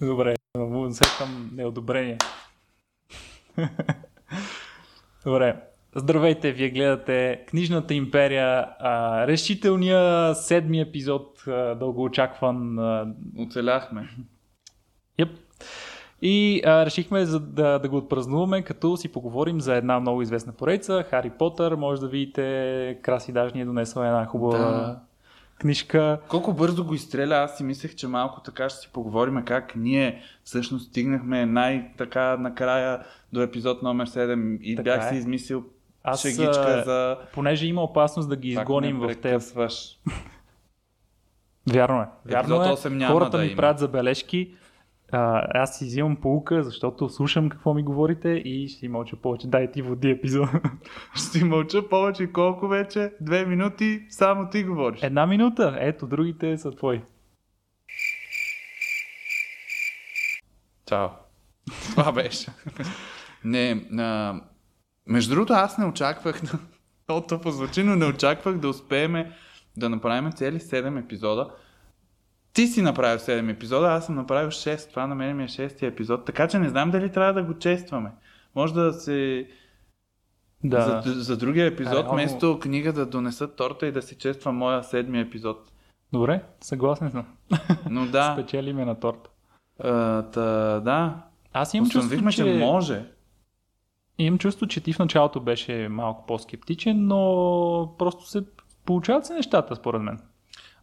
Добре, усещам неодобрение. Добре. Здравейте, вие гледате Книжната империя, а, решителния седми епизод, а, дълго очакван. А, Оцеляхме. Yep. И а, решихме за да, да го отпразнуваме, като си поговорим за една много известна поредица, Хари Потър. Може да видите, Краси даже ни е донесла една хубава Да. Книжка. Колко бързо го изстреля, аз си мислех, че малко така ще си поговорим как ние всъщност стигнахме най-така накрая до епизод номер 7 и Така бях е. си измислил Аз, шегичка за... Понеже има опасност да ги изгоним в тези прекъсваш. Вярно е. Вярно е. 8 няма Хората да ми има. правят забележки. А, аз си взимам полука, защото слушам какво ми говорите и ще си мълча повече. Дай ти води епизод. Ще си мълча повече колко вече? Две минути, само ти говориш. Една минута. Ето, другите са твои. Чао. Това беше. не, а, между другото аз не очаквах, да- тъпо звучи, но не очаквах да успеем да направим цели 7 епизода. Ти си направил 7 епизода, аз съм направил 6. Това на мен ми е 6 епизод, така че не знам дали трябва да го честваме. Може да се... Да. За, за другия епизод, вместо книга да донесат торта и да си чества моя седми епизод. Добре, съгласен съм. Но да, Спечелиме на торта. а, та, да. Аз имам чувство, че... че може. Имам чувство, че ти в началото беше малко по-скептичен, но просто се получават се нещата, според мен.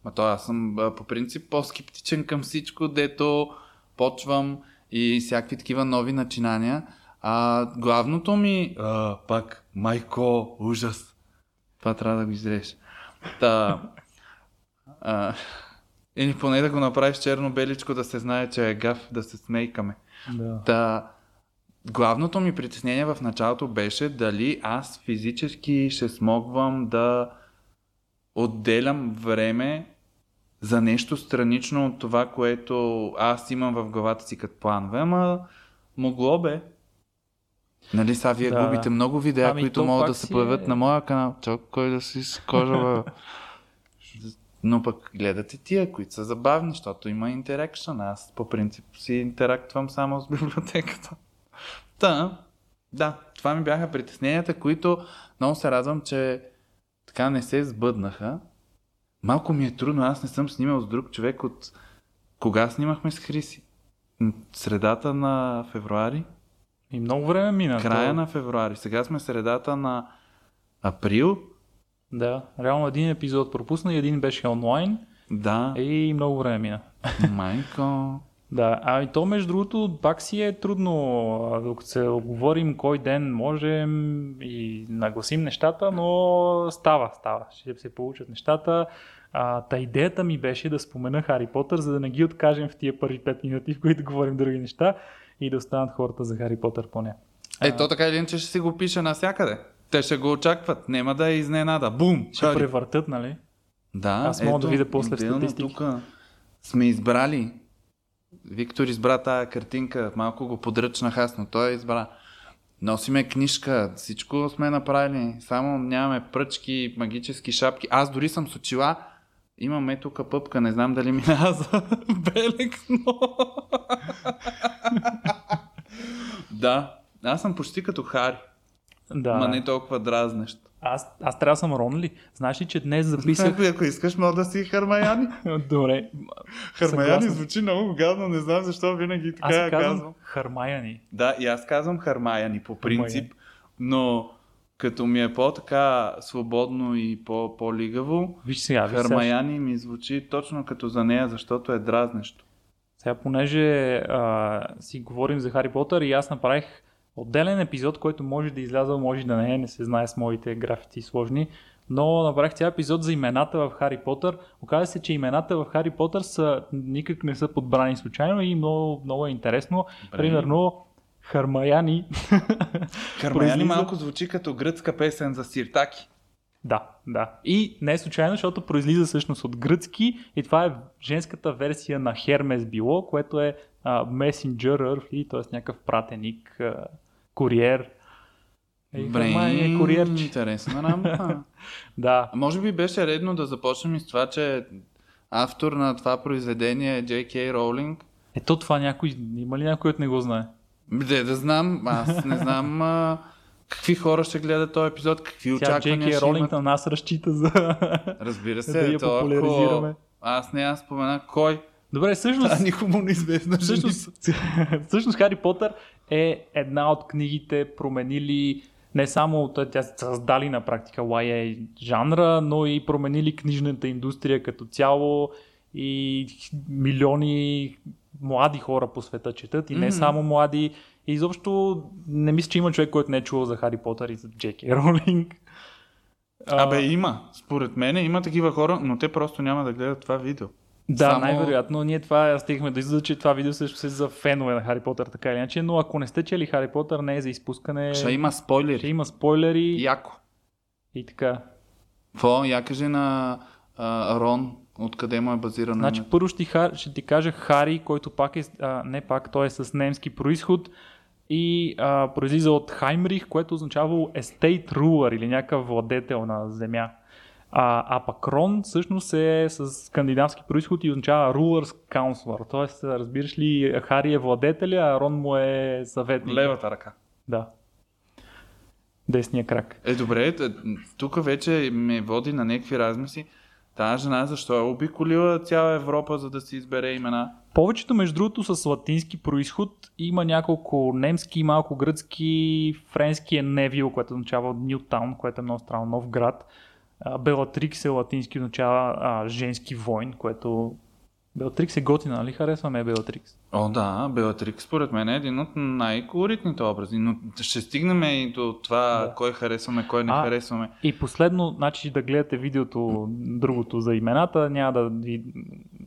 Ма то аз съм по принцип по-скептичен към всичко, дето почвам и всякакви такива нови начинания. А главното ми... А, пак, майко, ужас. Това трябва да го изреш. Та... А, или поне да го направиш черно-беличко, да се знае, че е гав, да се смейкаме. Да. Та, главното ми притеснение в началото беше дали аз физически ще смогвам да отделям време за нещо странично от това, което аз имам в главата си като планове, ама могло бе. Нали са вие Да. губите много видеа, Ами, които то могат да се появят е- на моя канал. Чак, кой да си скожа. Но пък гледате тия, които са забавни, защото има интеракшън. Аз по принцип си интерактвам само с библиотеката. Та, да, това ми бяха притесненията, които много се радвам, че така не се сбъднаха. Малко ми е трудно, аз не съм снимал с друг човек от... Кога снимахме с Хриси? Средата на февруари? И много време мина. Края То- на февруари. Сега сме средата на април. Да, реално един епизод пропусна и един беше онлайн Да, и много време мина. майко. Да, а и то между другото пак си е трудно, докато се оговорим кой ден можем и нагласим нещата, но става, става, ще се получат нещата. А, та идеята ми беше да спомена Хари Потър, за да не ги откажем в тия първи 5 минути, в които говорим други неща и да останат хората за Хари Потър поне. Е, то така или иначе ще си го пише навсякъде. Те ще го очакват. Нема да е изненада. Бум! Ще Хари. превъртат, нали? Да, Аз мога да видя после статистики. Тук сме избрали. Виктор избра тая картинка, малко го подръчнах аз, но той избра. Носиме книжка, всичко сме направили, само нямаме пръчки, магически шапки. Аз дори съм с очила, имаме тук пъпка, не знам дали минава за белек, но... да, аз съм почти като Хари, Да. ма не толкова дразнещ. Аз, аз трябва да съм Ронли. Знаеш ли, че днес записах... Ако искаш, мога да си Хармаяни. Добре. Хармаяни звучи много гадно, не знам защо винаги така Аз казвам казвам. Хармаяни. Да, и аз казвам Хармаяни по принцип, Хармаяни. но като ми е по-така свободно и по- по-лигаво, Виж сега, виж сега, Хармаяни ми звучи точно като за нея, защото е дразнещо. Сега, понеже а, си говорим за Хари Потър и аз направих отделен епизод, който може да изляза, може да не е, не се знае с моите графити сложни, но направих цял епизод за имената в Хари Потър. Оказва се, че имената в Хари Потър са, никак не са подбрани случайно и много, много е интересно. Добре. Примерно, Хармаяни. Хармаяни малко звучи като гръцка песен за сиртаки. Да, да. И не е случайно, защото произлиза всъщност от гръцки и това е женската версия на Хермес било, което е а, и т.е. някакъв пратеник, а, куриер. Е, Хармайни е куриерче. интересна работа. Да, А може би беше редно да започнем и с това, че автор на това произведение е J.K. Роулинг Ето това някой, има ли някой, който не го знае? Де да знам, аз не знам а, какви хора ще гледат този епизод, какви Тя очаквания Джеки ще Ролинг имат. на нас разчита за Разбира да се, я то, популяризираме. ако... Аз не аз спомена кой. Добре, всъщност, А никому не известна всъщност, всъщност Хари Потър е една от книгите променили не само тя създали на практика YA жанра, но и променили книжната индустрия като цяло и милиони млади хора по света четат и не Мгм. само млади. И изобщо не мисля, че има човек, който не е чувал за Хари Потър и за Джеки Ролинг. Абе има, според мен има такива хора, но те просто няма да гледат това видео. Да, Само- най-вероятно. Ние това стигнахме до извода, че това видео също е за фенове на Хари Потър, така или иначе, но ако не сте чели Хари Потър, не е за изпускане. Ще има спойлери. ще има спойлери Яко. и така. Какво? Я кажи на а, Рон, откъде му е базирано. Значи името. първо ще ти, ще ти кажа Хари, който пак е, а, не пак, той е с немски происход и а, произлиза от Хаймрих, което означава estate ruler или някакъв владетел на земя. А, а пък Рон всъщност е с скандинавски происход и означава Ruler's Counselor. Тоест, разбираш ли, Хари е владетеля, а Рон му е съветник. Левата ръка. Да. Десния крак. Е, добре, тук вече ме води на някакви размисли. Тази жена защо е обиколила цяла Европа, за да си избере имена? Повечето, между другото, с латински происход. Има няколко немски, малко гръцки, френски е Невил, което означава Ньютаун, което е много странно, нов град. Белатрикс е латински, означава а, женски войн, което... Белатрикс е готина, нали харесваме Белатрикс? О, да, Белатрикс според мен е един от най-колоритните образи, но ще стигнем и до това Да. кой харесваме, кой не А, харесваме. И последно, значи да гледате видеото, другото за имената, няма да ви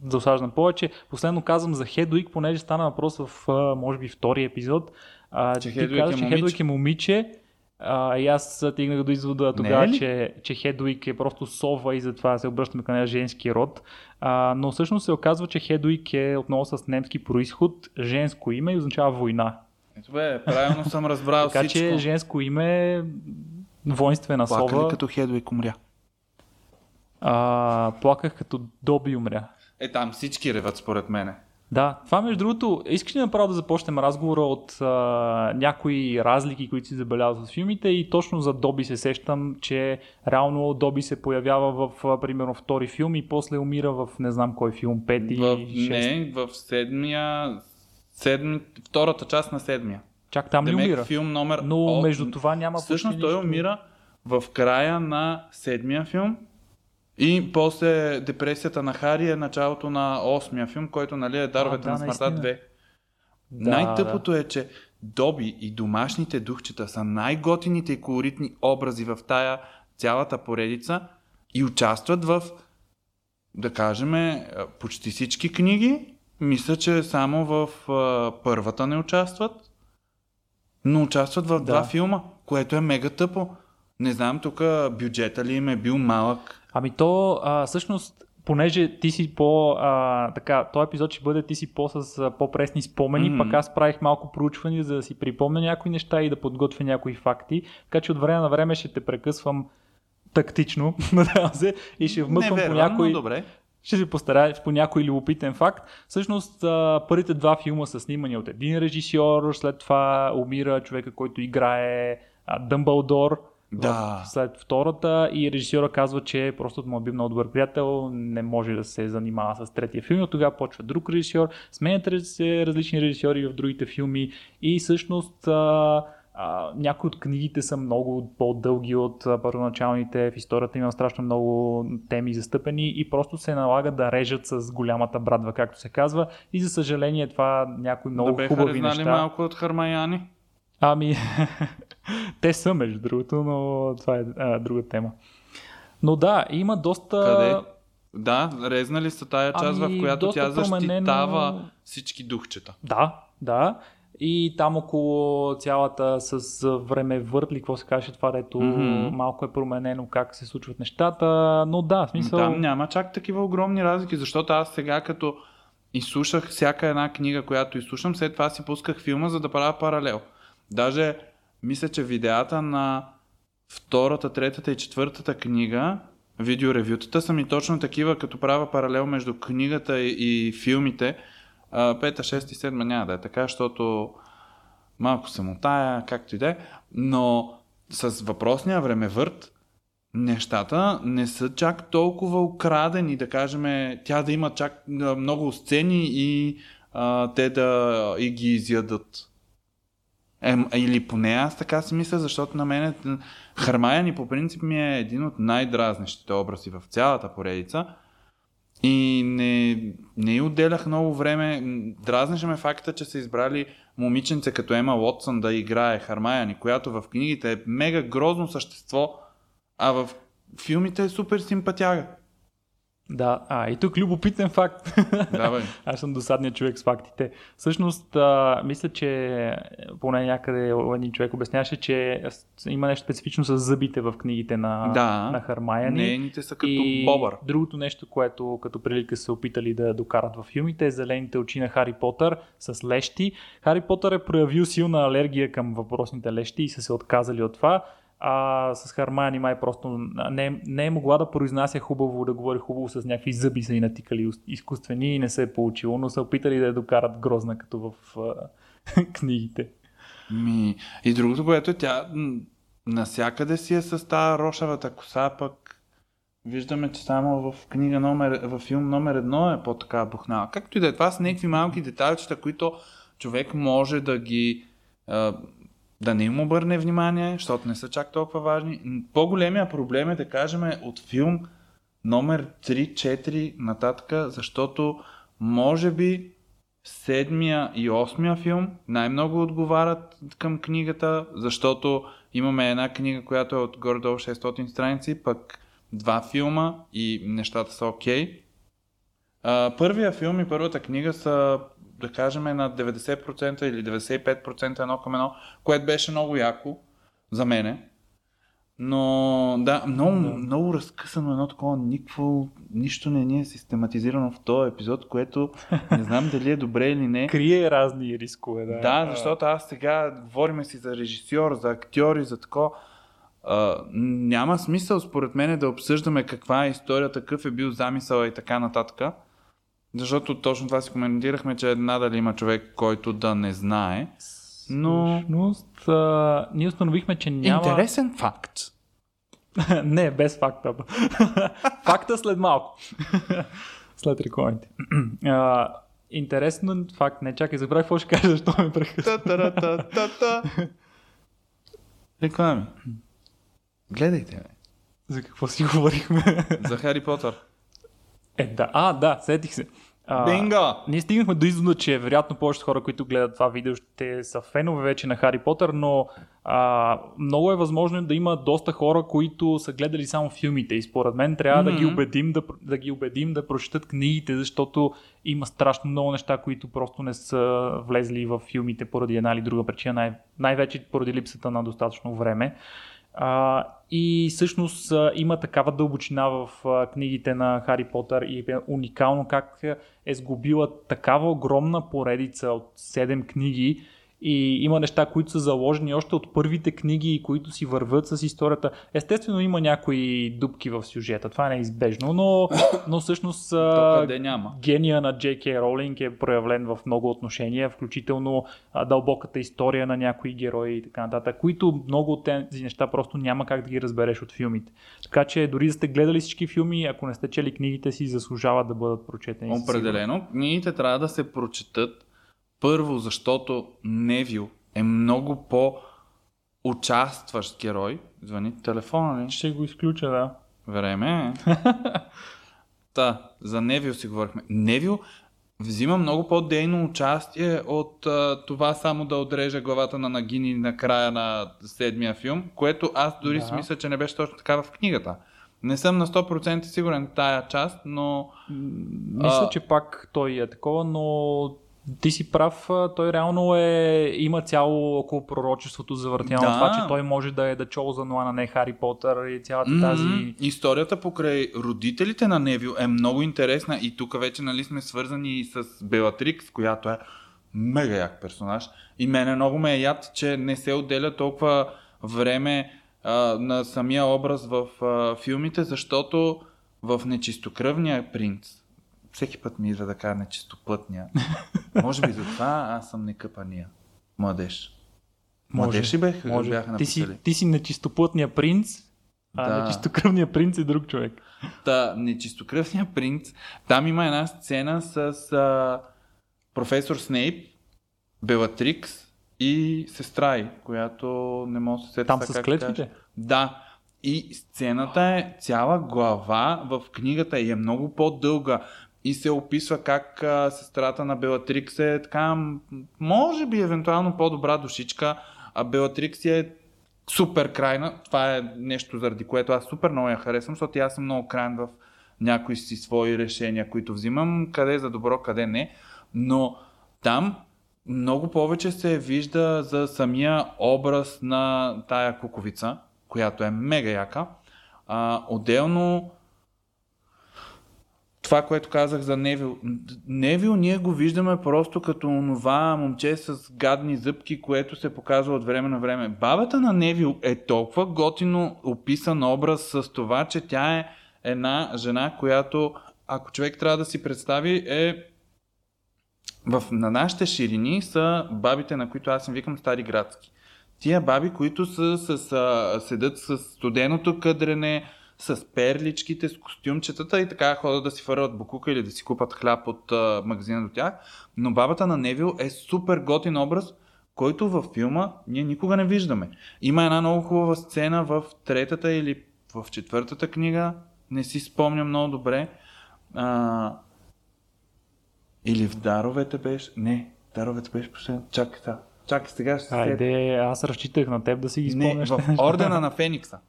досаждам повече. Последно казвам за Хедуик, понеже стана въпрос в, може би, втори епизод. А, Че Хедуик каза, е че момиче. Хедуик е момиче. А, и аз стигнах до извода тогава, е ли? че, че Хедуик е просто сова и затова се обръщаме към нея женски род. А, но всъщност се оказва, че Хедуик е отново с немски происход, женско име и означава война. Ето бе, правилно съм разбрал така всичко. че женско име е воинствена Плака сова. ли като Хедуик умря? А, плаках като Доби умря. Е, там всички реват според мене. Да, това между другото, искаш ли направо да започнем разговора от а, някои разлики, които си забелязват в филмите и точно за Доби се сещам, че реално Доби се появява в, а, примерно, втори филм и после умира в не знам кой филм, пети, В, шести. не, в седмия, седми, втората част на седмия. Чак там ли Демек, умира? филм номер... Но О, между това няма Всъщност той нищо. умира в края на седмия филм и после депресията на Хари е началото на осмия филм, който нали е Даровете да, на смъртта наистина. 2. Да, Най-тъпото е, че Доби и домашните духчета са най-готините и колоритни образи в тая цялата поредица и участват в, да кажем, почти всички книги. Мисля, че само в а, първата не участват, но участват в Да. два филма, което е мега тъпо. Не знам тук бюджета ли им е бил малък. Ами то, а, всъщност, понеже ти си по, а, така, този епизод ще бъде ти си по с а, по-пресни спомени, Мгм. пък аз правих малко проучвания, за да си припомня някои неща и да подготвя някои факти, така че от време на време ще те прекъсвам тактично, надявам се, и ще вмъквам по някой, добре. ще се постарая по някой любопитен факт. Всъщност, а, първите два филма са снимани от един режисьор, след това умира човека, който играе а, Дъмбълдор. Да. След втората и режисьора казва, че просто му е бил много добър приятел, не може да се занимава с третия филм, но тогава почва друг режисьор, сменят се различни режисьори в другите филми и всъщност а, а, някои от книгите са много по-дълги от а, първоначалните. В историята има страшно много теми застъпени и просто се налага да режат с голямата брадва, както се казва. И за съжаление това някои много да хубави неща. малко от Хармаяни. Ами, те са между другото, но това е а, друга тема. Но да, има доста... Къде? Да, резнали са тая част, Ами, в която тя защитава променено. всички духчета. Да, да. И там около цялата с време въртли, какво се каже това, дето Мгм. малко е променено как се случват нещата. Но да, смисъл... Там няма чак такива огромни разлики, защото аз сега като изслушах всяка една книга, която изслушам, след това си пусках филма, за да правя паралел. Даже мисля, че видеята на втората, третата и четвъртата книга, видеоревютата са ми точно такива, като правя паралел между книгата и, и филмите. А, пета, шеста и седма няма да е така, защото малко се мутая, както и да е. Но с въпросния времевърт, нещата не са чак толкова украдени, да кажем, тя да има чак много сцени и а, те да и ги изядат. Е, или поне аз така си мисля, защото на мен Хармаяни по принцип ми е един от най-дразнещите образи в цялата поредица. И не, не й отделях много време. Дразнеше ме факта, че са избрали момиченце като Ема Уотсън да играе Хармаяни, която в книгите е мега грозно същество, а в филмите е супер симпатяга. Да, а и тук любопитен факт. Давай. Аз съм досадният човек с фактите. Всъщност, а, мисля, че поне някъде един човек обясняваше, че има нещо специфично с зъбите в книгите на, Да. на Хармаяни. Нейните са като и бобър. другото нещо, което като прилика са опитали да докарат във филмите е зелените очи на Хари Потър с лещи. Хари Потър е проявил силна алергия към въпросните лещи и са се отказали от това. А с Хармаяни май просто не, не е могла да произнася хубаво, да говори хубаво с някакви зъби са и натикали изкуствени и не се е получило, но са опитали да я докарат грозна като в а, книгите. Ми, и другото, което е тя насякъде си е с тази рошавата коса, пък виждаме, че само в книга номер, в филм номер едно е по-така бухнала. Както и да е, това са някакви малки детайлчета, които човек може да ги да не им обърне внимание, защото не са чак толкова важни. По-големия проблем е да кажем от филм номер 3-4 нататък, защото може би седмия и осмия филм най-много отговарят към книгата, защото имаме една книга, която е от горе-долу 600 страници, пък два филма и нещата са окей. А, първия филм и първата книга са, да кажем, на 90% или 95% едно към едно, което беше много яко за мене. Но да, много, Да. много разкъсано едно такова, никакво, нищо не ни е систематизирано в този епизод, което не знам дали е добре или не. Крие разни рискове. Да, Да, защото аз сега говориме си за режисьор, за актьори, за тако. А, няма смисъл, според мен, да обсъждаме каква е историята, какъв е бил замисъл и така нататък. Защото точно това си коментирахме, че надали има човек, който да не знае. Но- Всъщност, а, ние установихме, че няма... Интересен факт. не, без факта. Факта след малко. след рекламите. А, интересен факт. Не, чакай, забравих какво ще кажа, защо ме прекъсна. Реклами. Гледайте, бе. За какво си говорихме? За Хари Потър. е, да. А, да, сетих се. А, Бинго! Ние стигнахме до извода, че вероятно повечето хора, които гледат това видео, ще са фенове вече на Хари Потър, но а, много е възможно да има доста хора, които са гледали само филмите и според мен трябва да ги убедим да, да ги убедим да прочетат книгите, защото има страшно много неща, които просто не са влезли в филмите поради една или друга причина, най- най-вече поради липсата на достатъчно време. А, и всъщност има такава дълбочина в книгите на Хари Потър и е уникално как е сгубила такава огромна поредица от 7 книги и има неща, които са заложени още от първите книги, които си върват с историята. Естествено има някои дупки в сюжета, това е неизбежно, но, но всъщност няма. гения на J.K. Ролинг е проявлен в много отношения, включително дълбоката история на някои герои и така нататък, които много от тези неща просто няма как да ги разбереш от филмите. Така че дори да сте гледали всички филми, ако не сте чели книгите си, заслужават да бъдат прочетени. Определено. Книгите трябва да се прочетат първо, защото Невил е много по участващ герой. Звъни телефона ли? Ще го изключа, да. Време е. Та, за Невил си говорихме. Невил взима много по-дейно участие от а, това само да отреже главата на Нагини на края на седмия филм, което аз дори Да. си мисля, че не беше точно така в книгата. Не съм на 100% сигурен тая част, но Мисля, А- че пак той е такова, но ти си прав, той реално е, има цяло около пророчеството завъртяно Да. това, че той може да е да Chosen One, а не Хари Потър и цялата М, тази... Историята покрай родителите на Невил е много интересна и тук вече нали сме свързани и с Белатрикс, която е мега як персонаж. И мене много ме е яд, че не се отделя толкова време а, на самия образ в а, филмите, защото в Нечистокръвния принц всеки път ми идва да кажа нечистоплътния. Може би затова аз съм некъпания. Младеж. Младеж ли бех, може. бяха ти, си, написали? ти си нечистоплътния принц, а Да. нечистокръвният принц е друг човек. Та, нечистокръвния принц. Там има една сцена с а, професор Снейп, Белатрикс и сестра й, която не мога да се сетя Там сега с клетвите? Да. И сцената е цяла глава в книгата и е много по-дълга. И се описва как а, сестрата на Белатрикс е така, може би евентуално по-добра душичка, а Белатрикс е супер крайна. Това е нещо, заради което аз супер много я харесвам, защото аз съм много крайен в някои си свои решения, които взимам, къде е за добро, къде не. Но там много повече се вижда за самия образ на тая куковица, която е мега яка. А, отделно това, което казах за Невил. Невил ние го виждаме просто като онова момче с гадни зъбки, което се показва от време на време. Бабата на Невил е толкова готино описан образ с това, че тя е една жена, която, ако човек трябва да си представи, е в, на нашите ширини са бабите, на които аз им викам стари градски. Тия баби, които са, с, седат с студеното къдрене, с перличките, с костюмчетата и така ходят да си фърват букука или да си купат хляб от а, магазина до тях. Но бабата на Невил е супер готин образ, който във филма ние никога не виждаме. Има една много хубава сцена в третата или в четвъртата книга, не си спомням много добре. А, или в Даровете беше. Не, Даровете беше последно. Чакай сега. Чакай сега ще. Айде, аз разчитах на теб да си ги Не, спомняш. в Ордена на Феникса.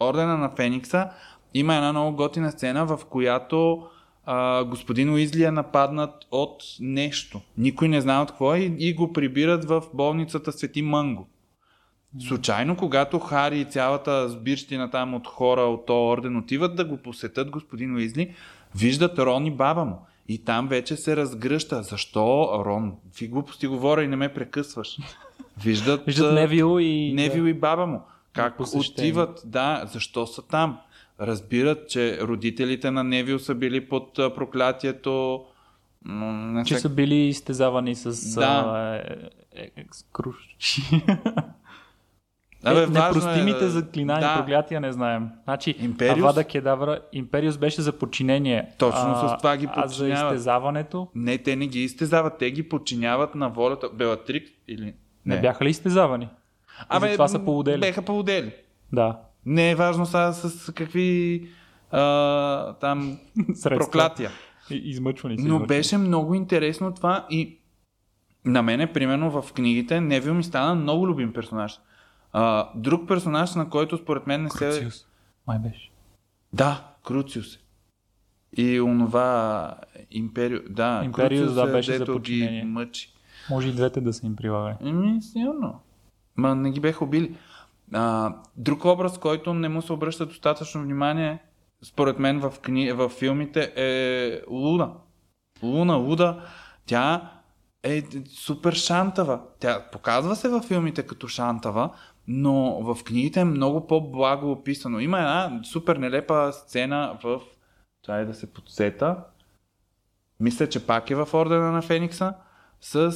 Ордена на Феникса има една много готина сцена, в която а, господин Уизли е нападнат от нещо. Никой не знае от какво е и, и го прибират в болницата Свети Мънго. Случайно, когато Хари и цялата сбирщина там от хора от този орден отиват да го посетят господин Уизли, виждат Рон и баба му. И там вече се разгръща. Защо, Рон? Какви глупости говоря и не ме прекъсваш. Виждат, Виждат Невил и... Невил и баба му. Как посещение. отиват, да, защо са там? Разбират, че родителите на Невил са били под а, проклятието. Не Че се... са били изтезавани с Да. а, е, е, екскруши. Абе, е, важно непростимите да- заклинания да. проклятия не знаем. Значи, Империус? Авада Кедавра, Империус беше за подчинение. Точно с това ги А за подчиняват. изтезаването Не, те не ги изтезават, те ги подчиняват на волята. Белатрикс или... не, Не, бяха ли изтезавани? Абе, това са полудели. Беха полудели. Да. Не е важно сега с какви а, там Средства. проклятия. Измъчвани са. Но измъчвани. беше много интересно това и на мене, примерно в книгите, Невил ми стана много любим персонаж. А, друг персонаж, на който според мен не се... Круциус. Май беше. Да, Круциус. И онова Империо... Да, Империус, Круциус да, е, беше за дето ги подчинение. мъчи. Може и двете да са им прилагали. Еми, силно. Ма не ги беха убили. А, друг образ, който не му се обръща достатъчно внимание, според мен в, кни... в филмите е Луна. Луна, Луда, тя е супер шантава. Тя показва се във филмите като шантава, но в книгите е много по-благо описано. Има една супер нелепа сцена в... Това е да се подсета. Мисля, че пак е в Ордена на Феникса. С,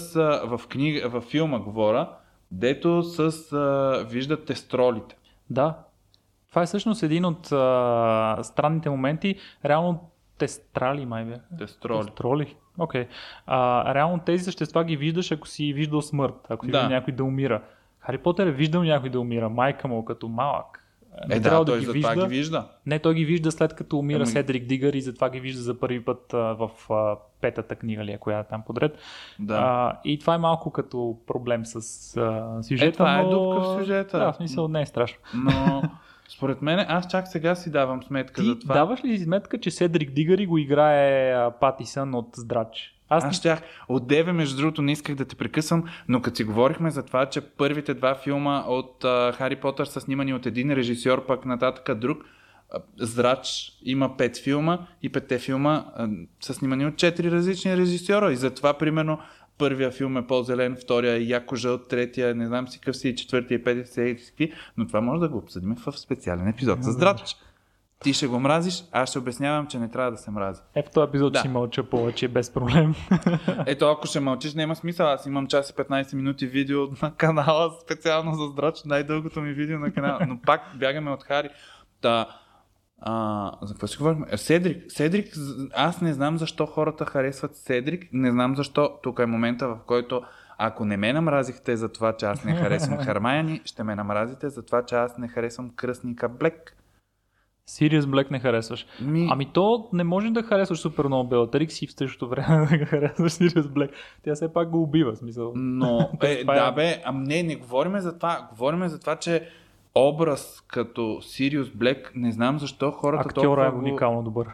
в, книга, в филма говоря, дето с, а, виждат тестролите. Да. Това е всъщност един от а, странните моменти. Реално тестрали май бе. Тестроли. Тестроли. Окей. А, реално тези същества ги виждаш, ако си виждал смърт, ако си Да. виждал някой да умира. Хари Потър е виждал някой да умира, майка му като малък. Не Е, трябва да, той ги вижда. ги вижда. Не, той ги вижда след като умира Ами- Седрик Дигър и затова ги вижда за първи път а, в а, петата книга ли, е, коя е там подред. Да. А, и това е малко като проблем с а, сюжета. Е, това е но... дупка в сюжета. Да, в смисъл не е страшно. Но според мен, аз чак сега си давам сметка Ти за това. даваш ли си сметка, че Седрик Дигъри го играе а, Патисън от Здрач? Аз, Аз щях. От Деве, между другото, не исках да те прекъсвам, но като си говорихме за това, че първите два филма от а, Хари Потър са снимани от един режисьор, пък нататък друг, а, Зрач има пет филма и петте филма а, са снимани от четири различни режисьора. И затова, примерно, първия филм е по-зелен, втория е яко жълт, третия не знам си какъв си, четвъртия и петия си какви, но това може да го обсъдим в специален епизод с Здрач. Ти ще го мразиш, аз ще обяснявам, че не трябва да се мрази. Е, в този епизод Да. ще мълча повече, без проблем. Ето, ако ще мълчиш, няма смисъл. Аз имам час и 15 минути видео на канала, специално за здрач, най-дългото ми видео на канала. Но пак бягаме от Хари. Та, а, за какво си говорим? Е, Седрик. Седрик, аз не знам защо хората харесват Седрик. Не знам защо. Тук е момента, в който ако не ме намразихте за това, че аз не харесвам Хармаяни, ще ме намразите за това, че аз не харесвам кръстника Блек. Сириус Блек не харесваш. Ми... Ами то не може да харесваш супер много Белатрикс и в същото време да харесваш Сириус Блек. Тя все пак го убива, смисъл. Но, е, е- да бе, ам не, не говориме за това. Говориме за това, че образ като Сириус Блек, не знам защо хората Актьора е толкова го... уникално добър.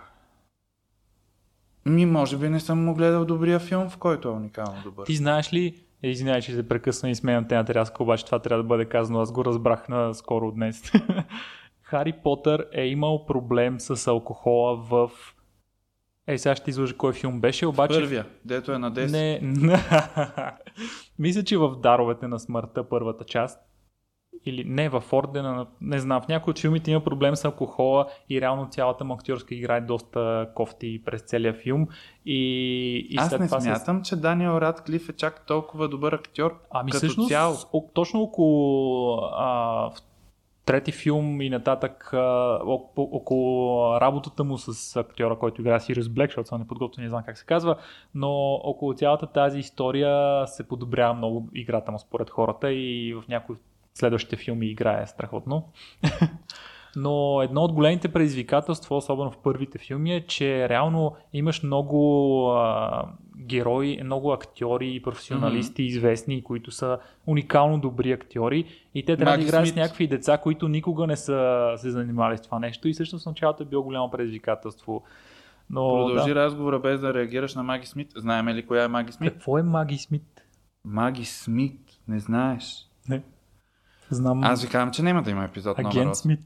Ми, може би не съм му гледал добрия филм, в който е уникално добър. Ти знаеш ли, е, извинявай, че се прекъсна и сменям темата рязко, обаче това трябва да бъде казано, аз го разбрах на скоро днес. Хари Потър е имал проблем с алкохола в... Ей, сега ще излъжа кой филм беше, обаче... Първия, дето е на 10. Не, мисля, че в Даровете на смъртта, първата част, или не, в Ордена, на- не знам, в някои от филмите има проблем с алкохола и реално цялата му актьорска игра е доста кофти през целия филм. И, и Аз след не това смятам, че Даниел Радклиф е чак толкова добър актьор. Ами като всъщност, цяло. точно около а, трети филм и нататък, а, около работата му с актьора, който играе Сириус Блек, защото съм неподготвен, не знам как се казва, но около цялата тази история се подобрява много играта му според хората и в някои следващите филми играе страхотно. Но едно от големите предизвикателства, особено в първите филми, е, че реално имаш много а, герои, много актьори и професионалисти, известни, които са уникално добри актьори и те трябва Маги да играят с Смит. някакви деца, които никога не са се занимавали с това нещо и всъщност началото е било голямо предизвикателство. Но, Продължи да. разговора без да реагираш на Маги Смит. Знаеме ли коя е Маги Смит? Какво е Маги Смит? Маги Смит, не знаеш. Не. Знам. Аз ви казвам, че няма да има епизод номер Агент 8. Смит.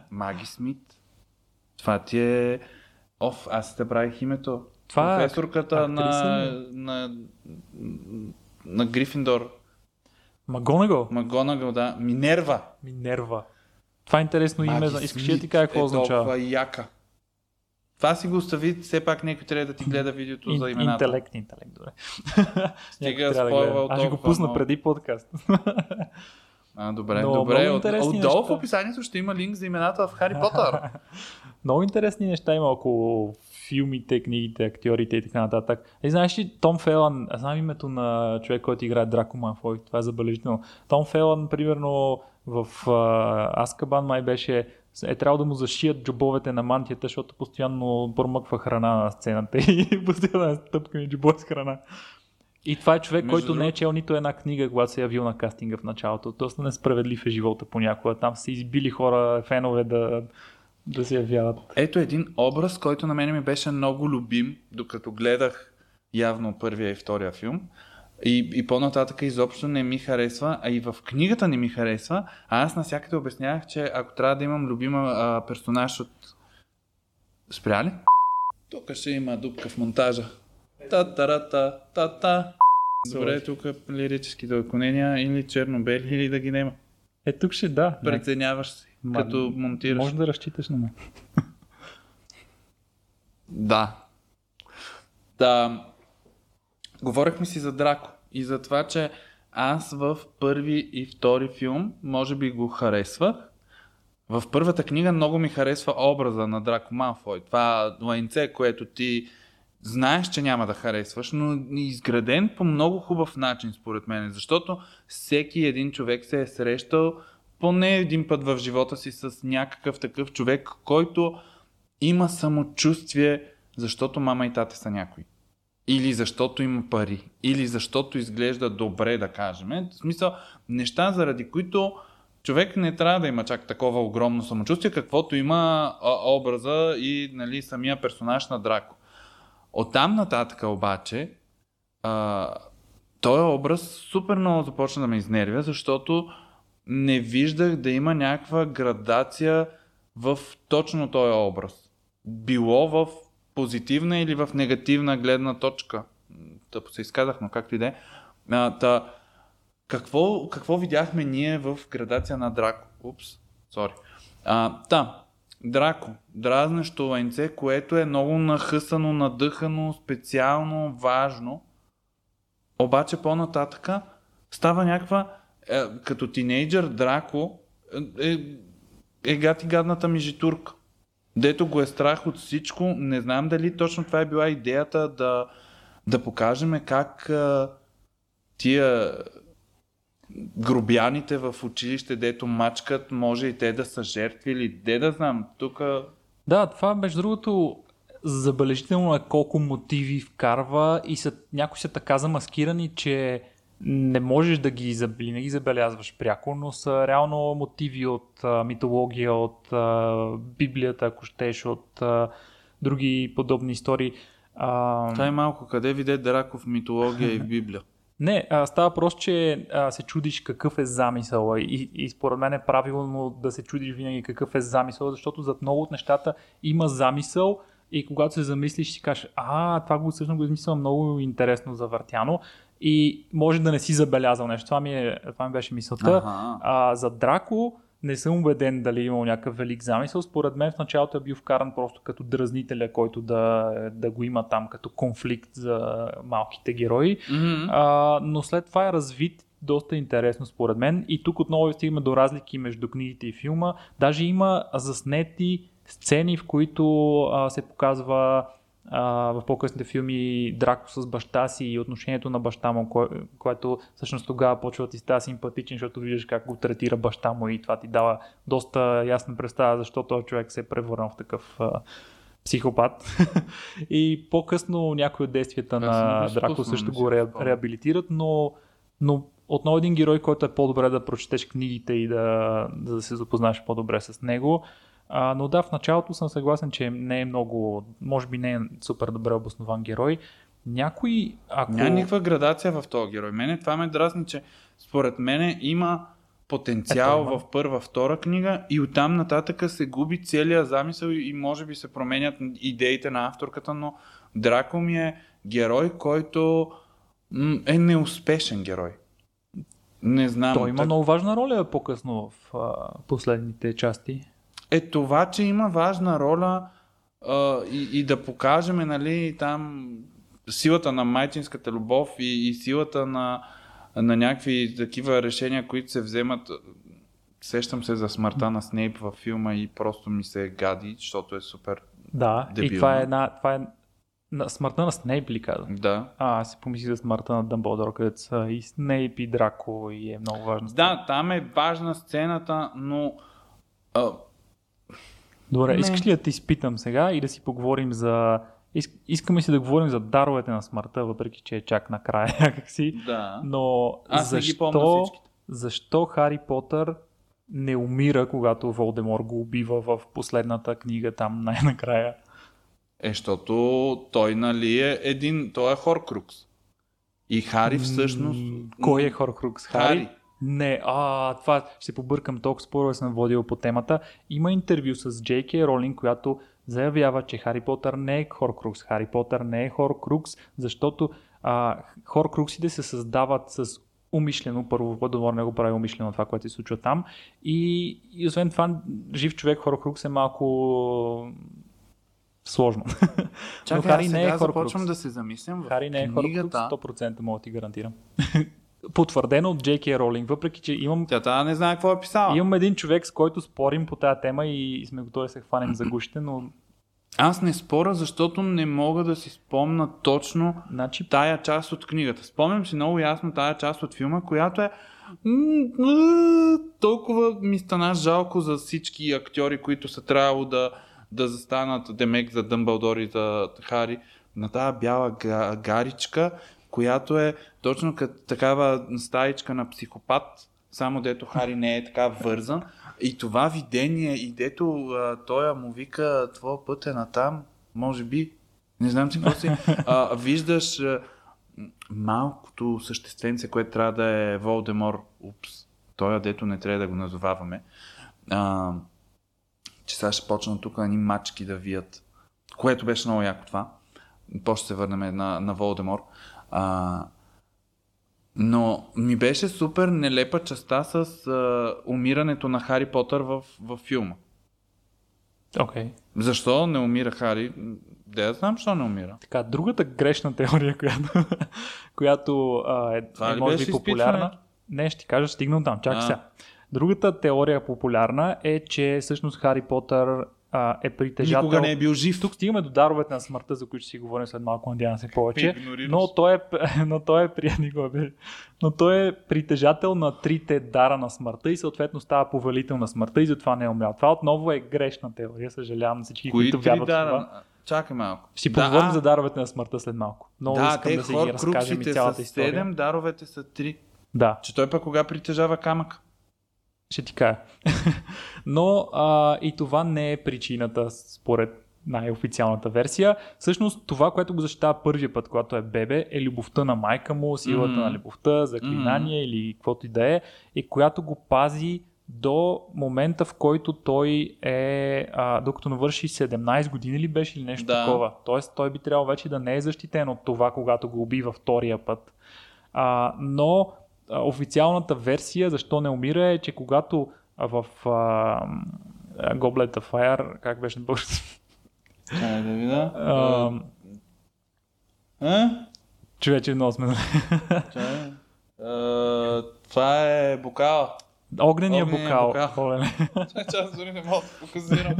Маги Смит. Това ти е... Оф, аз те правих името. Това е Професорката актриса на, на, на Грифиндор. Магонагъл. Магонагъл, да. Минерва. Минерва. Това е интересно име. Маги Искаш ли да ти Смит кажа какво е означава? толкова яка. Това си го остави, все пак някой трябва да ти гледа видеото за имената. Интелект, интелект, добре. Стига трябва да гледа. Аз ще го пусна много. преди подкаст. А, добре, Но добре. много От, отдолу неща. в описанието ще има линк за имената в Хари Потър. Много интересни неща има около филмите, книгите, актьорите и така нататък. И знаеш ли, Том Фелан, аз знам името на човек, който играе Драко Малфой, това е забележително. Том Фелан, примерно, в uh, Аскабан май беше е трябвало да му зашият джобовете на мантията, защото постоянно промъква храна на сцената и постоянно е стъпка ми джобове с храна. И това е човек, Между който не е чел нито една книга, когато се е явил на кастинга в началото. Доста несправедлив е живота понякога. Там са избили хора, фенове да, да се явяват. Ето един образ, който на мен ми беше много любим, докато гледах явно първия и втория филм. И, и по-нататък изобщо не ми харесва, а и в книгата не ми харесва. А аз навсякъде обяснявах, че ако трябва да имам любима а, персонаж от... Спря ли? Тук ще има дупка в монтажа. Та та та та та Добре, тук лирическите отклонения или черно-бели, или да ги няма. Е, тук ще да. Преценяваш си, Ма, като монтираш. Може да разчиташ на мен. Да. Да. Говорихме си за Драко и за това, че аз в първи и втори филм може би го харесвах. В първата книга много ми харесва образа на Драко Малфой. Това лайнце, което ти знаеш, че няма да харесваш, но е изграден по много хубав начин, според мен. Защото всеки един човек се е срещал поне един път в живота си с някакъв такъв човек, който има самочувствие, защото мама и тате са някои. Или защото има пари. Или защото изглежда добре, да кажем. В смисъл, неща, заради които човек не трябва да има чак такова огромно самочувствие, каквото има образа и нали, самия персонаж на Драко. Оттам нататък обаче, а, този образ супер много започна да ме изнервя, защото не виждах да има някаква градация в точно този образ. Било в позитивна или в негативна гледна точка. Тъпо се изказах, но както и да е. Та, какво, какво видяхме ние в градация на Драко? Упс, сори. Та, Драко. Дразнещо ленце, което е много нахъсано, надъхано, специално, важно. Обаче по-нататъка става някаква, е, като тинейджър Драко е, е, е гати гадната ми житурка. Дето го е страх от всичко. Не знам дали точно това е била идеята да, да покажем как а, тия грубяните в училище, дето мачкат, може и те да са жертви или де да знам. Тук Да, това между другото забележително е колко мотиви вкарва и са, някои са така замаскирани, че не можеш да ги, не ги забелязваш пряко, но са реално мотиви от а, митология, от а, Библията, ако щеш, от а, други подобни истории. А, това е малко. Къде виде Драков митология и Библия? Не, а, става просто, че а, се чудиш какъв е замисъл и, и според мен е правилно да се чудиш винаги какъв е замисъл, защото зад много от нещата има замисъл и когато се замислиш си кажеш, а, това го всъщност го измисля много интересно завъртяно и може да не си забелязал нещо. Това ми, е, това ми беше мисълта. Аха. А, за Драко не съм убеден дали е имал някакъв велик замисъл. Според мен в началото е бил вкаран просто като дразнителя, който да, да го има там като конфликт за малките герои. Мгм. А, но след това е развит доста интересно според мен. И тук отново стигаме до разлики между книгите и филма. Даже има заснети сцени, в които а, се показва а, в по-късните филми Драко с баща си и отношението на баща му, кое, което всъщност тогава почва да ти става симпатичен, защото виждаш как го третира баща му и това ти дава доста ясна представа защо този човек се е превърнал в такъв а, психопат. и по-късно някои от действията съм на Драко също го ре, реабилитират, но, но отново един герой, който е по-добре да прочетеш книгите и да, да се запознаеш по-добре с него. А, но да, в началото съм съгласен, че не е много, може би не е супер добре обоснован герой. Някой, ако... Няма никаква градация в този герой. Мене това ме дразни, че според мене има потенциал Ето, в първа, втора книга и оттам нататък се губи целият замисъл и може би се променят идеите на авторката, но Драко ми е герой, който е неуспешен герой. Не знам. Той има так- много важна роля по-късно в а, последните части. Е това, че има важна роля а, и, и да покажем, нали, там силата на майчинската любов и, и силата на, на някакви такива решения, които се вземат. Сещам се за смъртта на Снейп във филма и просто ми се гади, защото е супер. Да, и Дебилно. това е една... Това е на смъртта на Снейп ли каза? Да. А, аз си помислих за смъртта на Дъмбълдор, където са и Снейп и Драко и е много важно. Да, там е важна сцената, но а, Добре, Не. искаш ли да те изпитам сега и да си поговорим за... Иск, искаме си да говорим за даровете на смъртта, въпреки че е чак накрая някакси. да. Но Аз защо, защо Хари Потър не умира, когато Волдемор го убива в последната книга там най-накрая? Е, защото той, нали, е един, той е Хоркрукс. И Хари всъщност... Кой е Хоркрукс? Хари? Хари. Не, а, това ще побъркам толкова спорове съм водил по темата. Има интервю с Кей Ролинг, която заявява, че Хари Потър не е Хоркрукс. Хари Потър не е Хоркрукс, защото а, Хоркруксите се създават с умишлено, първо Водомор не го прави умишлено това, което се случва там. И, и освен това, жив човек Хоркрукс е малко сложно. Чакай, Но Хари не е Хоркрукс. започвам да се замислям Хари не е Хоркрукс, книгата. 100% мога да ти гарантирам. Потвърдено от Джей Ролинг, въпреки че имам Тя тази не знае какво е писала. Имам един човек, с който спорим по тази тема и сме готови да се хванем за гушите, но Аз не спора, защото не мога да си спомна точно значи, тая част от книгата. Спомням си много ясно тая част от филма, която е толкова ми стана жалко за всички актьори, които са трябвало да, да застанат Демек за Дъмбълдор и за Хари на тази бяла га- гаричка, която е точно като такава стаичка на психопат, само дето Хари не е така вързан. И това видение, и дето а, той му вика, твоя път е натам, може би, не знам си какво си, а, виждаш а, малкото същественце, което трябва да е Волдемор, упс, той дето не трябва да го назоваваме, а, че сега ще почнат тук едни мачки да вият, което беше много яко това. После се върнем на, на Волдемор. А, но ми беше супер нелепа частта с а, умирането на Хари Потър в, в филма. Okay. Защо не умира Хари? Да, я знам, защо не умира. Така, другата грешна теория, която, която а, е, Това е може би популярна. изпитването? Не, ще ти кажа, стигнал там. Чакай сега. Другата теория популярна е, че всъщност Хари Потър а, е притежател... Никога не е бил жив. Тук стигаме до даровете на смъртта, за които ще си говорим след малко, надявам се повече. Но той е, но той е, но той е притежател на трите дара на смъртта и съответно става повелител на смъртта и затова не е умрял. Това отново е грешна теория, съжалявам на всички, Кои които три вярват в това. дара? Чакай малко. Си Да, поговорим за даровете на смъртта след малко. Много Да, искам те да си ги хор разкажем и цялата са история. 7, даровете са 3. Да, Че той пък кога притежава камък? Ще ти кажа. Но а, и това не е причината според най-официалната версия. Всъщност това, което го защитава първия път, когато е бебе, е любовта на майка му, силата Мгм. на любовта, заклинание или каквото и да е, и която го пази до момента, в който той е, а, докато навърши 17 години ли беше или нещо Да. такова. Тоест той би трябвало вече да не е защитен от това, когато го убива втория път. А, но официалната версия, защо не умира, е, че когато в а, Goblet of Fire, как беше на български? Чакай да видя. А, А? човече, много сме. А, Това е бокала. Огнения Огнения бокал. бокал. Оле. Чакай, аз дори не мога да показирам.